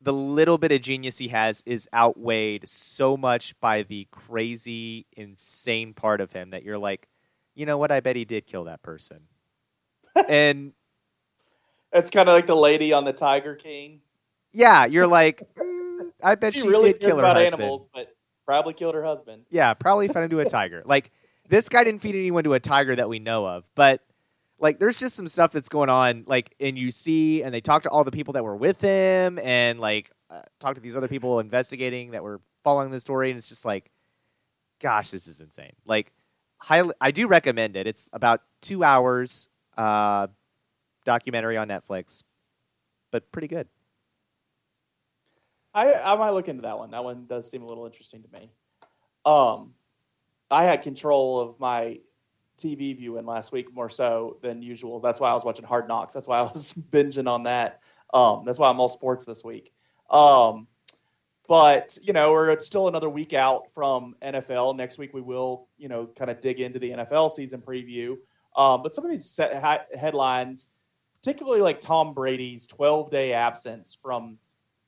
the little bit of genius he has is outweighed so much by the crazy, insane part of him that you're like, you know what? I bet he did kill that person. and it's kind of like the lady on the Tiger King. Yeah, you're like, mm, I bet she, she really did kill her husband. animals, but probably killed her husband. Yeah, probably fed him to a tiger. like this guy didn't feed anyone to a tiger that we know of, but like there's just some stuff that's going on. Like, and you see, and they talk to all the people that were with him, and like uh, talk to these other people investigating that were following the story, and it's just like, gosh, this is insane. Like, highly, I do recommend it. It's about two hours. Uh, documentary on Netflix, but pretty good. I I might look into that one. That one does seem a little interesting to me. Um, I had control of my TV viewing last week more so than usual. That's why I was watching Hard Knocks. That's why I was binging on that. Um, that's why I'm all sports this week. Um, but you know, we're still another week out from NFL. Next week we will, you know, kind of dig into the NFL season preview. Um, but some of these headlines particularly like Tom Brady's 12 day absence from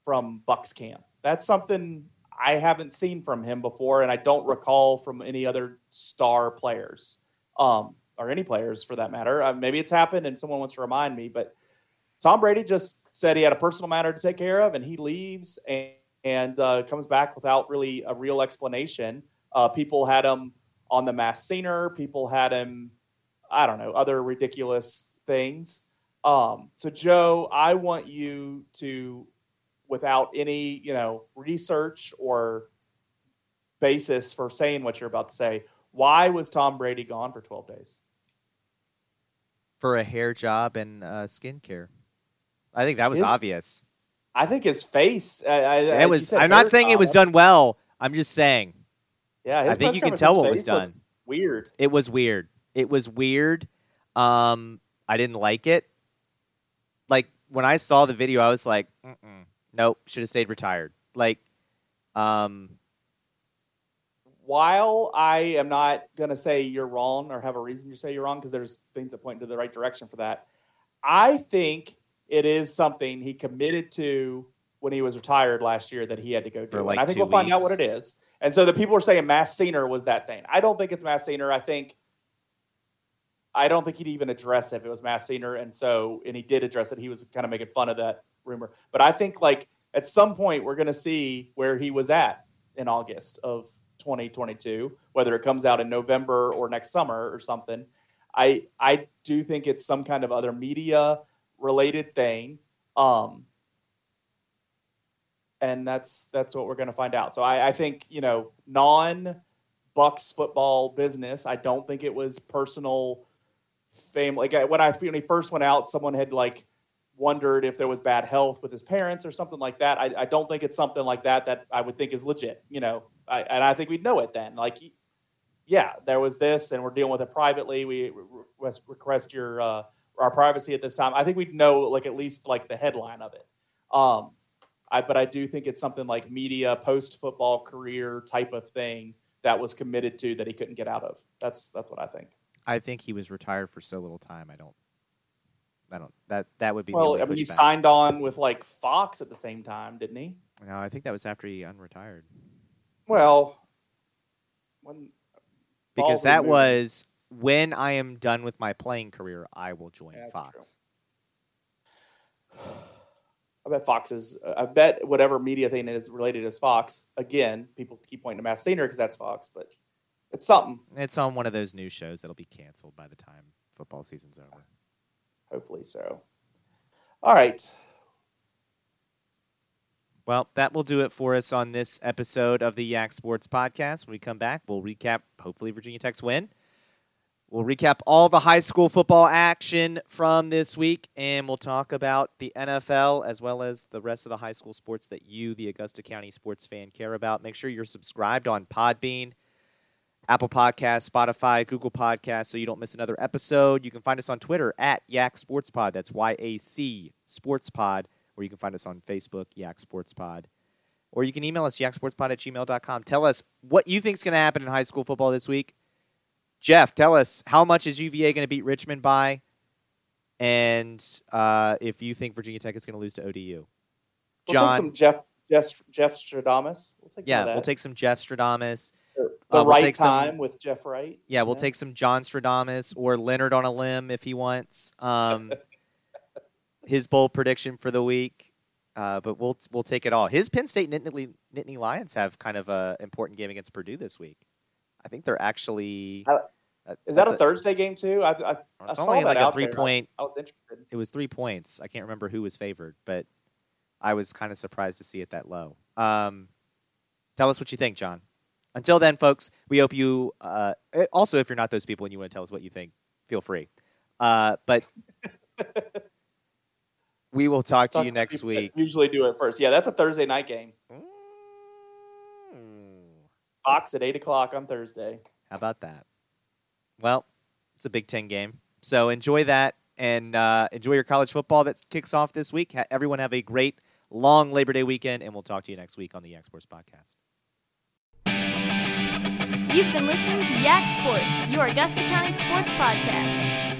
from Bucks camp. That's something I haven't seen from him before, and I don't recall from any other star players, um, or any players for that matter. Uh, maybe it's happened, and someone wants to remind me. But Tom Brady just said he had a personal matter to take care of, and he leaves and, and uh, comes back without really a real explanation. Uh, people had him on the Masked Singer. People had him, I don't know, other ridiculous things. Um, so Joe, I want you to, without any, you know, research or basis for saying what you're about to say, why was Tom Brady gone for 12 days? For a hair job and uh, skincare. I think that was his, obvious. I think his face. I, it was. I'm not saying job. it was done well. I'm just saying. Yeah, I think you can tell what was done. Weird. It was weird. It was weird. Um, I didn't like it like when I saw the video, I was like, Mm-mm, nope, should have stayed retired. Like, um, while I am not going to say you're wrong or have a reason to say you're wrong, because there's things that point to the right direction for that, I think it is something he committed to when he was retired last year that he had to go do. Like and I think we'll weeks. find out what it is. And so the people are saying Masked Singer was that thing. I don't think it's Masked Singer. I think I don't think he'd even address it if it was Masked Singer. And so, and he did address it. He was kind of making fun of that rumor. But I think like at some point we're going to see where he was at in August of 2022, whether it comes out in November or next summer or something. I I do think it's some kind of other media related thing. Um, and that's that's what we're going to find out. So I, I think you know non Bucks football business. I don't think it was personal fame. Like when I when he first went out, someone had like wondered if there was bad health with his parents or something like that. I, I don't think it's something like that that I would think is legit. You know, I, and I think we'd know it then. Like, yeah, there was this, and we're dealing with it privately. We request your uh, our privacy at this time. I think we'd know like at least like the headline of it. Um, I, but I do think it's something like media post football career type of thing that was committed to that he couldn't get out of. That's that's what I think. I think he was retired for so little time. I don't. I don't. That that would be. Well, I mean, he signed on with like Fox at the same time, didn't he? No, I think that was after he unretired. Well, when because that was when I am done with my playing career, I will join yeah, Fox. I bet Fox is. I bet whatever media thing is related is Fox. Again, people keep pointing to Masked Singer because that's Fox, but it's something. It's on one of those new shows that'll be canceled by the time football season's over. Hopefully so. All right. Well, that will do it for us on this episode of the Yak Sports Podcast. When we come back, we'll recap, hopefully, Virginia Tech's win. We'll recap all the high school football action from this week, and we'll talk about the NFL as well as the rest of the high school sports that you, the Augusta County sports fan, care about. Make sure you're subscribed on Podbean Apple Podcasts, Spotify, Google Podcasts, so you don't miss another episode. You can find us on Twitter at Yak Sports Pod. That's Y A C Sports Pod. Or you can find us on Facebook, Yak Sports Pod. Or you can email us, yaksportspod at gmail.com. Tell us what you think is going to happen in high school football this week. Jeff, tell us how much is UVA going to beat Richmond by? And uh, if you think Virginia Tech is going to lose to ODU. We'll take some Jeff Jeff Jeff Stradamus. We'll take yeah, we'll take some Jeff Stradamus. The uh, right we'll time some, with Jeff Wright. Yeah, we'll yeah. take some John Stradamus or Leonard on a limb if he wants. Um, his bold prediction for the week. Uh, but we'll we'll take it all. His Penn State Nittany, Nittany Lions have kind of a important game against Purdue this week. I think they're actually. Uh, is that a, a, Thursday game too? I, I, I saw only like a three there. point. I, was interested. It was three points. I can't remember who was favored, but I was kind of surprised to see it that low. Um, tell us what you think, John. Until then, folks, we hope you. Uh, also, if you're not those people and you want to tell us what you think, feel free. Uh, but we will talk to you next week. Usually do it first. Yeah, that's a Thursday night game. Mm. Fox at eight o'clock on Thursday. How about that? Well, it's a Big Ten game, so enjoy that and uh, enjoy your college football that kicks off this week. Ha- everyone have a great long Labor Day weekend, and we'll talk to you next week on the Yak Sports Podcast. You've been listening to Yak Sports, your Augusta County sports podcast.